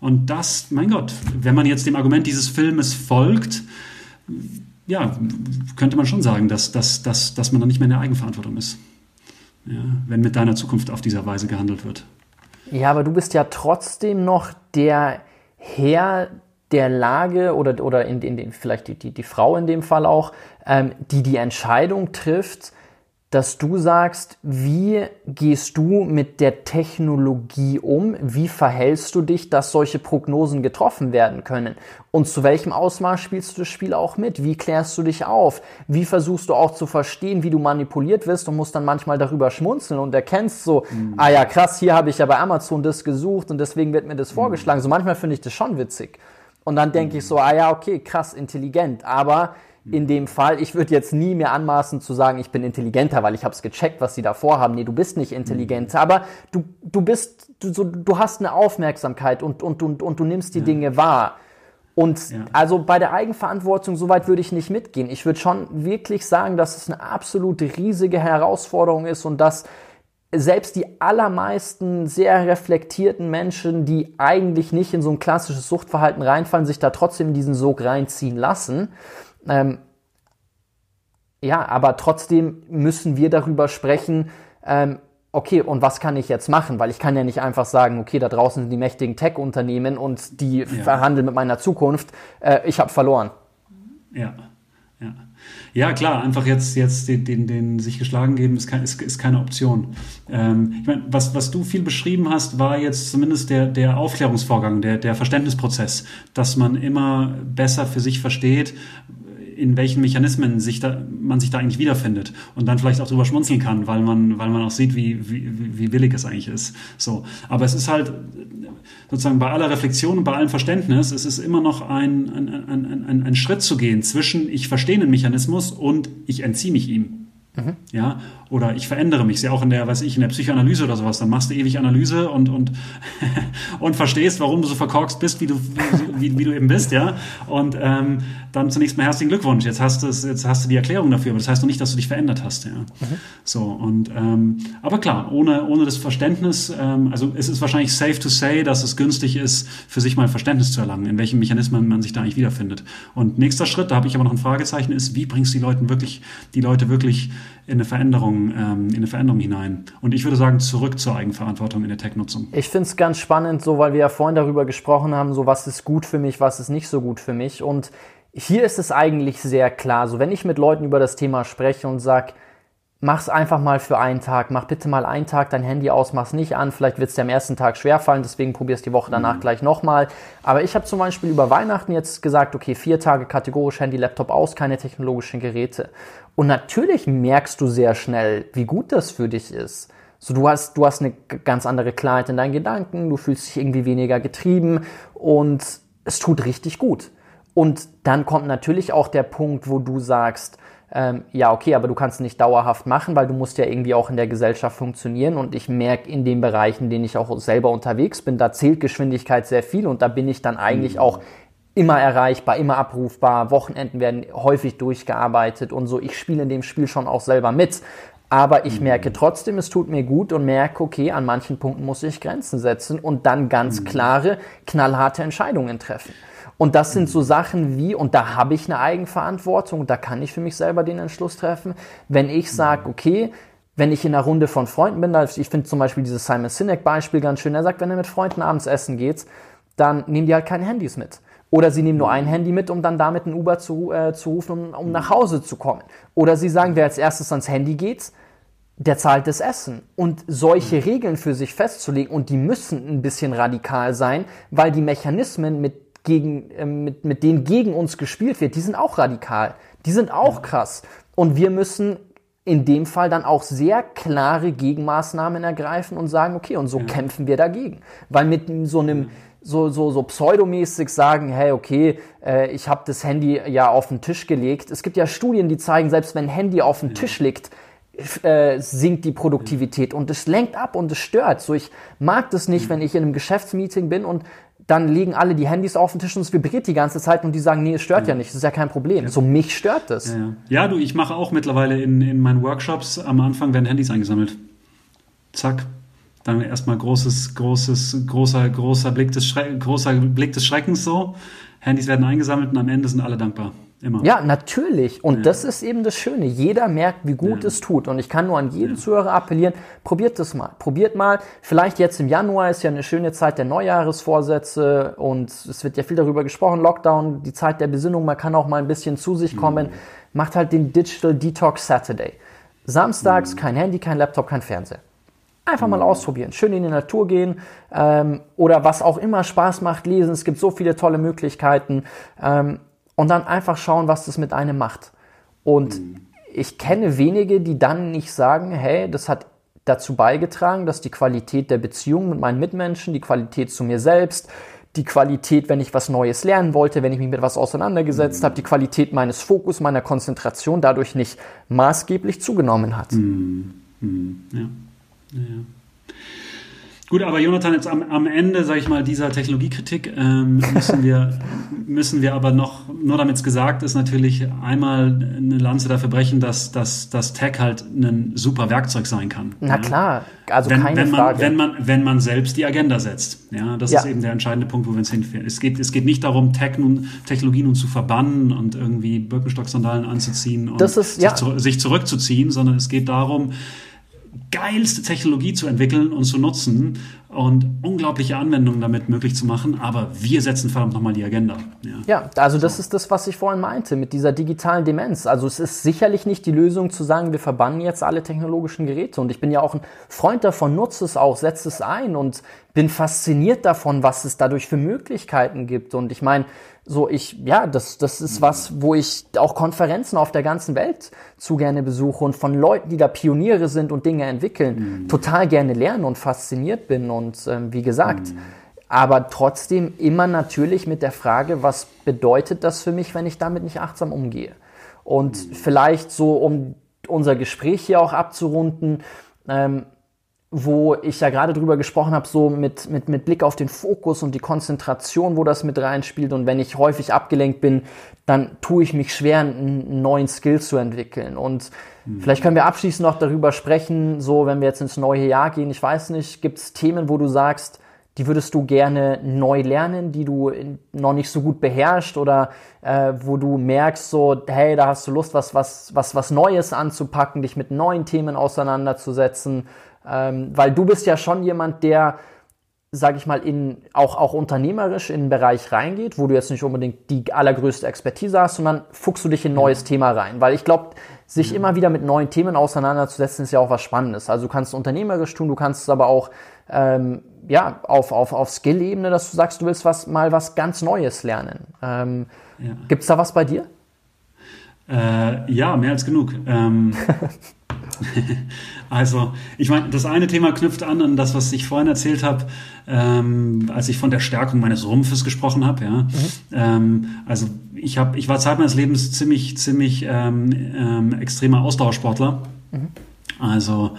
Und das, mein Gott, wenn man jetzt dem Argument dieses Filmes folgt, ja, könnte man schon sagen, dass, dass, dass, dass man dann nicht mehr in der Eigenverantwortung ist. Ja, wenn mit deiner Zukunft auf dieser Weise gehandelt wird. Ja, aber du bist ja trotzdem noch der Herr der Lage oder, oder in, in, in vielleicht die, die, die Frau in dem Fall auch, ähm, die die Entscheidung trifft, dass du sagst, wie gehst du mit der Technologie um? Wie verhältst du dich, dass solche Prognosen getroffen werden können? Und zu welchem Ausmaß spielst du das Spiel auch mit? Wie klärst du dich auf? Wie versuchst du auch zu verstehen, wie du manipuliert wirst und musst dann manchmal darüber schmunzeln und erkennst so, mhm. ah ja, krass, hier habe ich ja bei Amazon das gesucht und deswegen wird mir das mhm. vorgeschlagen. So manchmal finde ich das schon witzig. Und dann denke mhm. ich so, ah ja, okay, krass, intelligent. Aber in dem Fall. Ich würde jetzt nie mehr anmaßen zu sagen, ich bin intelligenter, weil ich habe es gecheckt, was sie da vorhaben. Nee, du bist nicht intelligenter, aber du, du bist, du, so, du hast eine Aufmerksamkeit und, und, und, und du nimmst die ja. Dinge wahr. Und ja. also bei der Eigenverantwortung, so weit würde ich nicht mitgehen. Ich würde schon wirklich sagen, dass es eine absolut riesige Herausforderung ist und dass selbst die allermeisten sehr reflektierten Menschen, die eigentlich nicht in so ein klassisches Suchtverhalten reinfallen, sich da trotzdem in diesen Sog reinziehen lassen. Ähm, ja, aber trotzdem müssen wir darüber sprechen, ähm, okay, und was kann ich jetzt machen? Weil ich kann ja nicht einfach sagen, okay, da draußen sind die mächtigen Tech-Unternehmen und die ja. verhandeln mit meiner Zukunft. Äh, ich habe verloren. Ja. Ja. Ja, klar, einfach jetzt, jetzt den, den, den sich geschlagen geben, ist, kein, ist, ist keine Option. Ähm, ich meine, was, was du viel beschrieben hast, war jetzt zumindest der, der Aufklärungsvorgang, der, der Verständnisprozess, dass man immer besser für sich versteht, in welchen Mechanismen sich da, man sich da eigentlich wiederfindet und dann vielleicht auch drüber schmunzeln kann, weil man, weil man auch sieht, wie, wie, wie billig es eigentlich ist. So. Aber es ist halt sozusagen bei aller Reflexion und bei allem Verständnis, es ist immer noch ein, ein, ein, ein, ein Schritt zu gehen zwischen ich verstehe den Mechanismus und ich entziehe mich ihm. Mhm. Ja, oder ich verändere mich. Ja auch in der, weiß ich, in der Psychoanalyse oder sowas. Dann machst du ewig Analyse und, und, und verstehst, warum du so verkorkst bist, wie du, wie, wie du eben bist, ja. Und ähm, dann zunächst mal herzlichen Glückwunsch. Jetzt hast du jetzt hast du die Erklärung dafür, aber das heißt noch nicht, dass du dich verändert hast, ja. Mhm. So, und ähm, aber klar, ohne, ohne das Verständnis, ähm, also es ist wahrscheinlich safe to say, dass es günstig ist, für sich mal Verständnis zu erlangen, in welchen Mechanismen man sich da eigentlich wiederfindet. Und nächster Schritt, da habe ich aber noch ein Fragezeichen, ist, wie bringst du die Leute wirklich, die Leute wirklich in eine Veränderung, ähm, in eine Veränderung hinein. Und ich würde sagen, zurück zur Eigenverantwortung in der Tech-Nutzung. Ich finde es ganz spannend, so weil wir ja vorhin darüber gesprochen haben, so was ist gut für mich, was ist nicht so gut für mich. Und hier ist es eigentlich sehr klar. So wenn ich mit Leuten über das Thema spreche und sage, mach's einfach mal für einen Tag, mach bitte mal einen Tag dein Handy aus, mach's nicht an, vielleicht wird's dir am ersten Tag schwerfallen, deswegen probier's die Woche danach mhm. gleich nochmal. Aber ich habe zum Beispiel über Weihnachten jetzt gesagt, okay, vier Tage kategorisch Handy, Laptop aus, keine technologischen Geräte. Und natürlich merkst du sehr schnell, wie gut das für dich ist. So, du hast, du hast eine ganz andere Klarheit in deinen Gedanken, du fühlst dich irgendwie weniger getrieben und es tut richtig gut. Und dann kommt natürlich auch der Punkt, wo du sagst, ähm, ja, okay, aber du kannst nicht dauerhaft machen, weil du musst ja irgendwie auch in der Gesellschaft funktionieren. Und ich merke in den Bereichen, in denen ich auch selber unterwegs bin, da zählt Geschwindigkeit sehr viel und da bin ich dann eigentlich mhm. auch immer erreichbar, immer abrufbar. Wochenenden werden häufig durchgearbeitet und so. Ich spiele in dem Spiel schon auch selber mit. Aber ich mhm. merke trotzdem, es tut mir gut und merke, okay, an manchen Punkten muss ich Grenzen setzen und dann ganz mhm. klare, knallharte Entscheidungen treffen. Und das sind so Sachen wie, und da habe ich eine Eigenverantwortung, da kann ich für mich selber den Entschluss treffen, wenn ich sage, okay, wenn ich in einer Runde von Freunden bin, ich finde zum Beispiel dieses Simon Sinek-Beispiel ganz schön, er sagt, wenn er mit Freunden abends essen geht, dann nehmen die halt keine Handys mit. Oder sie nehmen nur ein Handy mit, um dann damit ein Uber zu, äh, zu rufen, um, um nach Hause zu kommen. Oder sie sagen, wer als erstes ans Handy geht, der zahlt das Essen. Und solche Regeln für sich festzulegen, und die müssen ein bisschen radikal sein, weil die Mechanismen mit gegen, äh, mit, mit denen gegen uns gespielt wird, die sind auch radikal. Die sind auch krass. Und wir müssen in dem Fall dann auch sehr klare Gegenmaßnahmen ergreifen und sagen, okay, und so ja. kämpfen wir dagegen. Weil mit so einem so, so, so pseudomäßig sagen, hey, okay, äh, ich habe das Handy ja auf den Tisch gelegt. Es gibt ja Studien, die zeigen, selbst wenn ein Handy auf dem ja. Tisch liegt, äh, sinkt die Produktivität und es lenkt ab und es stört. So, ich mag das nicht, wenn ich in einem Geschäftsmeeting bin und dann legen alle die Handys auf den Tisch und es vibriert die ganze Zeit und die sagen, nee, es stört ja, ja nicht, das ist ja kein Problem. Ja. So mich stört das. Ja, ja. du, ich mache auch mittlerweile in, in meinen Workshops am Anfang werden Handys eingesammelt. Zack. Dann erstmal großes, großes, großer, großer Blick des Schre großer Blick des Schreckens so. Handys werden eingesammelt und am Ende sind alle dankbar. Immer. Ja, natürlich. Und ja. das ist eben das Schöne. Jeder merkt, wie gut ja. es tut. Und ich kann nur an jeden ja. Zuhörer appellieren, probiert das mal. Probiert mal. Vielleicht jetzt im Januar ist ja eine schöne Zeit der Neujahresvorsätze und es wird ja viel darüber gesprochen. Lockdown, die Zeit der Besinnung. Man kann auch mal ein bisschen zu sich kommen. Mhm. Macht halt den Digital Detox Saturday. Samstags mhm. kein Handy, kein Laptop, kein Fernseher. Einfach mal mhm. ausprobieren. Schön in die Natur gehen ähm, oder was auch immer Spaß macht, lesen. Es gibt so viele tolle Möglichkeiten. Ähm, und dann einfach schauen, was das mit einem macht. Und mhm. ich kenne wenige, die dann nicht sagen, hey, das hat dazu beigetragen, dass die Qualität der Beziehung mit meinen Mitmenschen, die Qualität zu mir selbst, die Qualität, wenn ich was Neues lernen wollte, wenn ich mich mit was auseinandergesetzt mhm. habe, die Qualität meines Fokus, meiner Konzentration dadurch nicht maßgeblich zugenommen hat. Mhm. mhm. Ja. Ja. Gut, aber Jonathan, jetzt am, am Ende, sage ich mal, dieser Technologiekritik ähm, müssen wir müssen wir aber noch, nur damit es gesagt ist, natürlich einmal eine Lanze dafür brechen, dass, dass, dass Tech halt ein super Werkzeug sein kann. Na ja? klar, also wenn, keine wenn man, Frage. Wenn man, wenn man selbst die Agenda setzt. Ja, das ja. ist eben der entscheidende Punkt, wo wir uns hinführen. Es geht, es geht nicht darum, Tech nun, Technologie nun zu verbannen und irgendwie Birkenstock-Sandalen anzuziehen und ist, ja. sich, zu, sich zurückzuziehen, sondern es geht darum, geilste Technologie zu entwickeln und zu nutzen und unglaubliche Anwendungen damit möglich zu machen, aber wir setzen verdammt nochmal die Agenda. Ja, ja also das ist das, was ich vorhin meinte mit dieser digitalen Demenz. Also es ist sicherlich nicht die Lösung zu sagen, wir verbannen jetzt alle technologischen Geräte und ich bin ja auch ein Freund davon, nutze es auch, setze es ein und bin fasziniert davon, was es dadurch für Möglichkeiten gibt und ich meine, so ich, ja, das, das ist was, wo ich auch Konferenzen auf der ganzen Welt zu gerne besuche und von Leuten, die da Pioniere sind und Dinge entwickeln, mhm. total gerne lernen und fasziniert bin und ähm, wie gesagt, mhm. aber trotzdem immer natürlich mit der Frage, was bedeutet das für mich, wenn ich damit nicht achtsam umgehe? Und mhm. vielleicht so, um unser Gespräch hier auch abzurunden, ähm, wo ich ja gerade drüber gesprochen habe, so mit, mit, mit Blick auf den Fokus und die Konzentration, wo das mit reinspielt. Und wenn ich häufig abgelenkt bin, dann tue ich mich schwer, einen neuen Skill zu entwickeln. Und mhm. vielleicht können wir abschließend noch darüber sprechen, so wenn wir jetzt ins neue Jahr gehen, ich weiß nicht, gibt es Themen, wo du sagst, die würdest du gerne neu lernen, die du noch nicht so gut beherrschst oder äh, wo du merkst, so, hey, da hast du Lust, was, was, was, was Neues anzupacken, dich mit neuen Themen auseinanderzusetzen ähm, weil du bist ja schon jemand, der, sag ich mal, in, auch, auch unternehmerisch in einen Bereich reingeht, wo du jetzt nicht unbedingt die allergrößte Expertise hast, sondern fuchst du dich in ein neues ja. Thema rein. Weil ich glaube, sich ja. immer wieder mit neuen Themen auseinanderzusetzen, ist ja auch was Spannendes. Also du kannst unternehmerisch tun, du kannst es aber auch ähm, ja, auf, auf, auf Skill-Ebene, dass du sagst, du willst was, mal was ganz Neues lernen. Ähm, ja. Gibt es da was bei dir? Äh, ja, mehr als genug. Ähm, also, ich meine, das eine Thema knüpft an an das, was ich vorhin erzählt habe, ähm, als ich von der Stärkung meines Rumpfes gesprochen habe. Ja? Mhm. Ähm, also ich habe, ich war Zeit meines Lebens ziemlich, ziemlich ähm, ähm extremer Ausdauersportler. Mhm. Also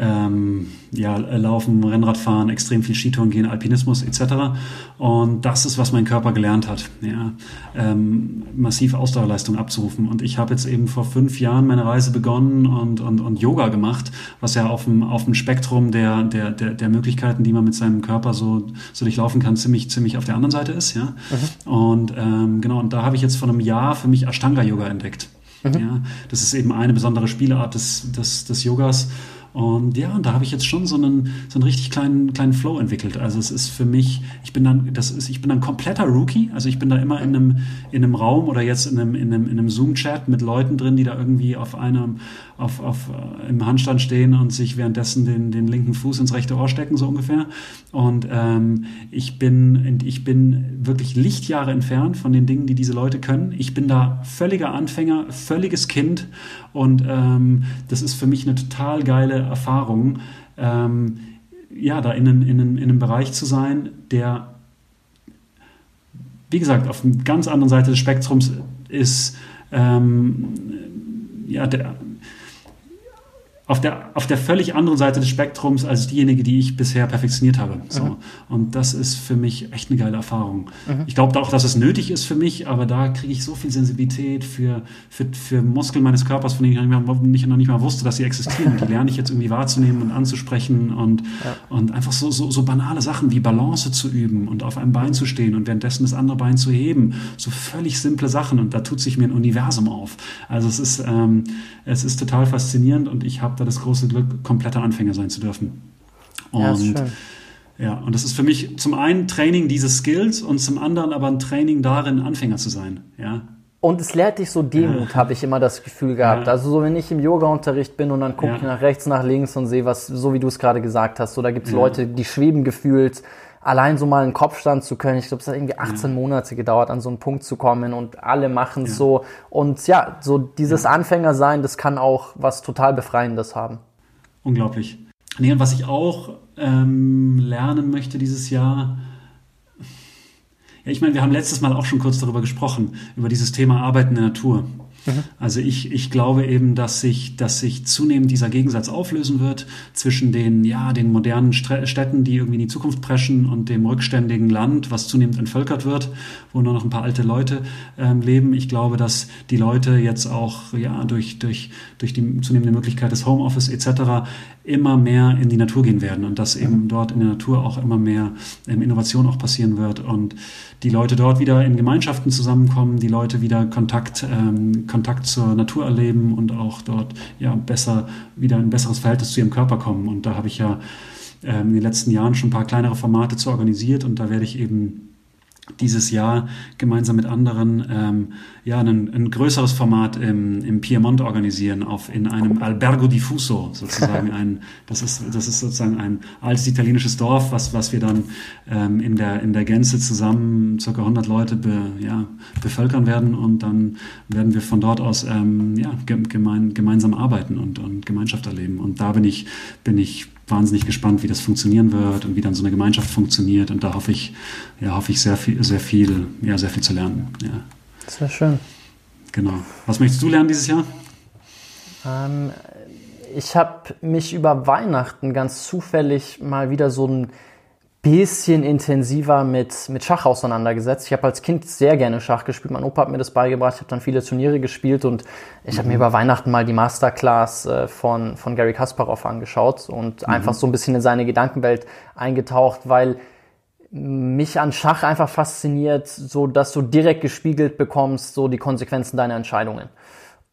ähm, ja, Laufen, Rennradfahren, extrem viel Skitouren gehen, Alpinismus etc. Und das ist, was mein Körper gelernt hat, ja, ähm, massiv Ausdauerleistung abzurufen. Und ich habe jetzt eben vor fünf Jahren meine Reise begonnen und, und, und Yoga gemacht, was ja auf dem, auf dem Spektrum der, der, der, der Möglichkeiten, die man mit seinem Körper so, so durchlaufen kann, ziemlich, ziemlich auf der anderen Seite ist. Ja? Mhm. Und ähm, genau, und da habe ich jetzt vor einem Jahr für mich Ashtanga-Yoga entdeckt. Mhm. Ja? Das ist eben eine besondere Spielart des, des, des Yogas. Und ja, und da habe ich jetzt schon so einen, so einen richtig kleinen, kleinen Flow entwickelt. Also es ist für mich, ich bin dann, das ist, ich bin ein kompletter Rookie. Also ich bin da immer in einem, in einem Raum oder jetzt in einem, in einem, in einem Zoom-Chat mit Leuten drin, die da irgendwie auf einem, auf, auf, äh, im Handstand stehen und sich währenddessen den, den linken Fuß ins rechte Ohr stecken, so ungefähr. Und ähm, ich bin, ich bin wirklich Lichtjahre entfernt von den Dingen, die diese Leute können. Ich bin da völliger Anfänger, völliges Kind und ähm, das ist für mich eine total geile Erfahrung, ähm, ja, da in, in, in, in einem Bereich zu sein, der, wie gesagt, auf einer ganz anderen Seite des Spektrums ist, ähm, ja, der, auf der, auf der völlig anderen Seite des Spektrums als diejenige, die ich bisher perfektioniert habe. So. Mhm. Und das ist für mich echt eine geile Erfahrung. Mhm. Ich glaube auch, dass es nötig ist für mich, aber da kriege ich so viel Sensibilität für, für, für Muskeln meines Körpers, von denen ich noch nicht, noch nicht mal wusste, dass sie existieren. Die lerne ich jetzt irgendwie wahrzunehmen und anzusprechen und, ja. und einfach so, so, so banale Sachen wie Balance zu üben und auf einem Bein zu stehen und währenddessen das andere Bein zu heben. So völlig simple Sachen und da tut sich mir ein Universum auf. Also es ist, ähm, es ist total faszinierend und ich habe da das große Glück, kompletter Anfänger sein zu dürfen. Und ja. Ja, und das ist für mich zum einen Training dieses Skills und zum anderen aber ein Training darin, Anfänger zu sein. Ja. Und es lehrt dich so Demut, ja. habe ich immer das Gefühl gehabt. Ja. Also so, wenn ich im Yoga-Unterricht bin und dann gucke ja. ich nach rechts, nach links und sehe, was, so wie du es gerade gesagt hast, so da gibt es Leute, die schweben gefühlt allein so mal einen Kopfstand zu können, ich glaube, es hat irgendwie 18 ja. Monate gedauert, an so einen Punkt zu kommen und alle machen es ja. so. Und ja, so dieses ja. Anfängersein, das kann auch was total Befreiendes haben. Unglaublich. Nee, und was ich auch ähm, lernen möchte dieses Jahr, ja, ich meine, wir haben letztes Mal auch schon kurz darüber gesprochen, über dieses Thema Arbeiten in der Natur. Mhm. Also ich, ich glaube eben, dass sich, dass sich zunehmend dieser Gegensatz auflösen wird zwischen den, ja, den modernen Städten, die irgendwie in die Zukunft preschen und dem rückständigen Land, was zunehmend entvölkert wird, wo nur noch ein paar alte Leute ähm, leben. Ich glaube, dass die Leute jetzt auch, ja, durch, durch, durch die zunehmende Möglichkeit des Homeoffice etc. immer mehr in die Natur gehen werden und dass eben dort in der Natur auch immer mehr ähm, Innovation auch passieren wird und die Leute dort wieder in Gemeinschaften zusammenkommen, die Leute wieder Kontakt, ähm, Kontakt zur Natur erleben und auch dort ja besser wieder ein besseres Verhältnis zu ihrem Körper kommen. Und da habe ich ja ähm, in den letzten Jahren schon ein paar kleinere Formate zu organisiert und da werde ich eben dieses Jahr gemeinsam mit anderen ähm, ja, ein, ein größeres Format im, im Piemont organisieren, auf, in einem Albergo Diffuso sozusagen. Ein, das, ist, das ist sozusagen ein altes italienisches Dorf, was, was wir dann ähm, in, der, in der Gänze zusammen circa 100 Leute be, ja, bevölkern werden und dann werden wir von dort aus ähm, ja, gemein, gemeinsam arbeiten und, und Gemeinschaft erleben. Und da bin ich, bin ich wahnsinnig gespannt, wie das funktionieren wird und wie dann so eine Gemeinschaft funktioniert. Und da hoffe ich, ja, hoffe ich sehr viel, sehr viel, ja, sehr viel zu lernen. Ja. Sehr schön. Genau. Was möchtest du lernen dieses Jahr? Ähm, ich habe mich über Weihnachten ganz zufällig mal wieder so ein bisschen intensiver mit, mit Schach auseinandergesetzt. Ich habe als Kind sehr gerne Schach gespielt. Mein Opa hat mir das beigebracht. Ich habe dann viele Turniere gespielt und ich mhm. habe mir über Weihnachten mal die Masterclass äh, von, von Gary Kasparov angeschaut und mhm. einfach so ein bisschen in seine Gedankenwelt eingetaucht, weil mich an Schach einfach fasziniert, so dass du direkt gespiegelt bekommst, so die Konsequenzen deiner Entscheidungen.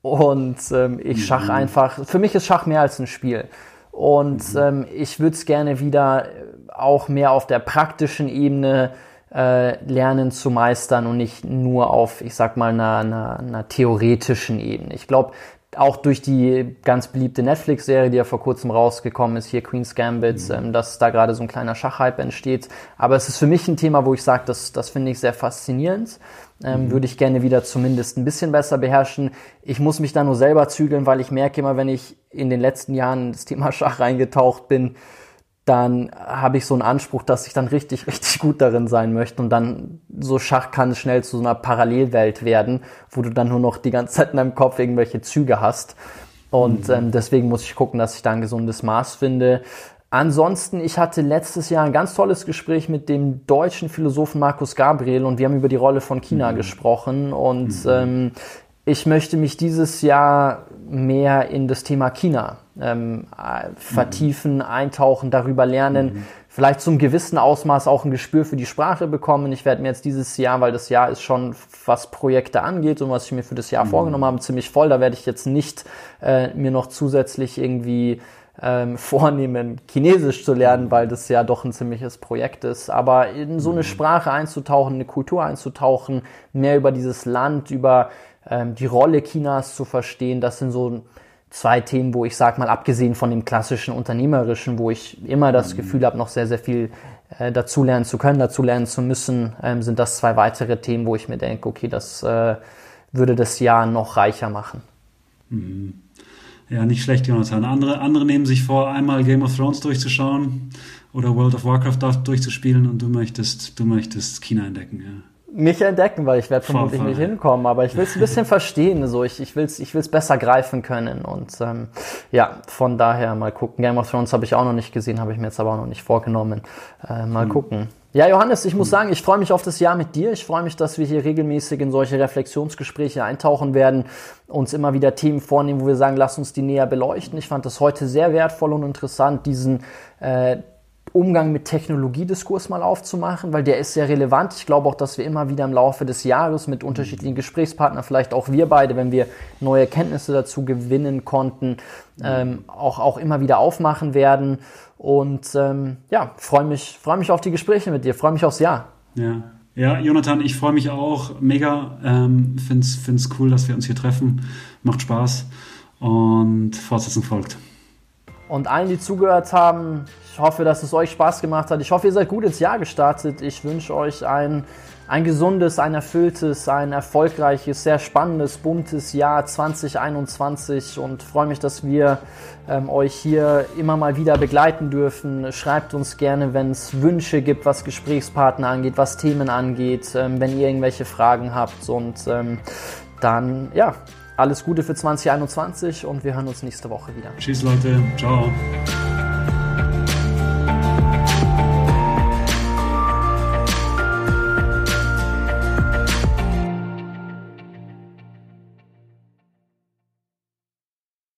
Und ähm, ich Schach mhm. einfach, für mich ist Schach mehr als ein Spiel. Und mhm. ähm, ich würde es gerne wieder auch mehr auf der praktischen Ebene äh, lernen zu meistern und nicht nur auf, ich sag mal, einer, einer, einer theoretischen Ebene. Ich glaube, auch durch die ganz beliebte Netflix-Serie, die ja vor kurzem rausgekommen ist, hier Queen's Gambit, mhm. ähm, dass da gerade so ein kleiner Schachhype entsteht. Aber es ist für mich ein Thema, wo ich sage, das, das finde ich sehr faszinierend. Ähm, mhm. Würde ich gerne wieder zumindest ein bisschen besser beherrschen. Ich muss mich da nur selber zügeln, weil ich merke immer, wenn ich in den letzten Jahren in das Thema Schach reingetaucht bin, dann habe ich so einen Anspruch, dass ich dann richtig, richtig gut darin sein möchte. Und dann so Schach kann es schnell zu so einer Parallelwelt werden, wo du dann nur noch die ganze Zeit in deinem Kopf irgendwelche Züge hast. Und mhm. ähm, deswegen muss ich gucken, dass ich da ein gesundes Maß finde. Ansonsten, ich hatte letztes Jahr ein ganz tolles Gespräch mit dem deutschen Philosophen Markus Gabriel und wir haben über die Rolle von China mhm. gesprochen. Und mhm. ähm, ich möchte mich dieses Jahr mehr in das Thema China ähm, vertiefen, mhm. eintauchen, darüber lernen, mhm. vielleicht zum gewissen Ausmaß auch ein Gespür für die Sprache bekommen. Ich werde mir jetzt dieses Jahr, weil das Jahr ist schon, was Projekte angeht und was ich mir für das Jahr mhm. vorgenommen habe, ziemlich voll. Da werde ich jetzt nicht äh, mir noch zusätzlich irgendwie ähm, vornehmen, Chinesisch zu lernen, mhm. weil das ja doch ein ziemliches Projekt ist. Aber in so eine mhm. Sprache einzutauchen, eine Kultur einzutauchen, mehr über dieses Land, über ähm, die Rolle Chinas zu verstehen, das sind so zwei Themen, wo ich sage mal, abgesehen von dem klassischen Unternehmerischen, wo ich immer das mhm. Gefühl habe, noch sehr, sehr viel äh, dazulernen zu können, dazulernen zu müssen, ähm, sind das zwei weitere Themen, wo ich mir denke, okay, das äh, würde das Jahr noch reicher machen. Mhm. Ja, nicht schlecht, Jonathan. Andere, andere nehmen sich vor, einmal Game of Thrones durchzuschauen oder World of Warcraft durchzuspielen und du möchtest, du möchtest China entdecken, ja mich entdecken, weil ich werde vermutlich nicht hinkommen, aber ich will es ein bisschen verstehen, so ich, ich will es ich will's besser greifen können und ähm, ja, von daher mal gucken. Game of Thrones habe ich auch noch nicht gesehen, habe ich mir jetzt aber auch noch nicht vorgenommen. Äh, mal mhm. gucken. Ja, Johannes, ich muss sagen, ich freue mich auf das Jahr mit dir. Ich freue mich, dass wir hier regelmäßig in solche Reflexionsgespräche eintauchen werden, uns immer wieder Themen vornehmen, wo wir sagen, lass uns die näher beleuchten. Ich fand das heute sehr wertvoll und interessant, diesen äh, Umgang mit Technologiediskurs mal aufzumachen, weil der ist sehr relevant. Ich glaube auch, dass wir immer wieder im Laufe des Jahres mit unterschiedlichen Gesprächspartnern, vielleicht auch wir beide, wenn wir neue Erkenntnisse dazu gewinnen konnten, ähm, auch, auch immer wieder aufmachen werden. Und ähm, ja, freue mich, freu mich auf die Gespräche mit dir, freue mich aufs Jahr. Ja. Ja, Jonathan, ich freue mich auch mega. Ähm, find's, find's cool, dass wir uns hier treffen. Macht Spaß und Fortsetzung folgt. Und allen, die zugehört haben, ich hoffe, dass es euch Spaß gemacht hat. Ich hoffe, ihr seid gut ins Jahr gestartet. Ich wünsche euch ein, ein gesundes, ein erfülltes, ein erfolgreiches, sehr spannendes, buntes Jahr 2021 und freue mich, dass wir ähm, euch hier immer mal wieder begleiten dürfen. Schreibt uns gerne, wenn es Wünsche gibt, was Gesprächspartner angeht, was Themen angeht, ähm, wenn ihr irgendwelche Fragen habt und ähm, dann, ja, alles Gute für 2021 und wir hören uns nächste Woche wieder. Tschüss Leute, ciao.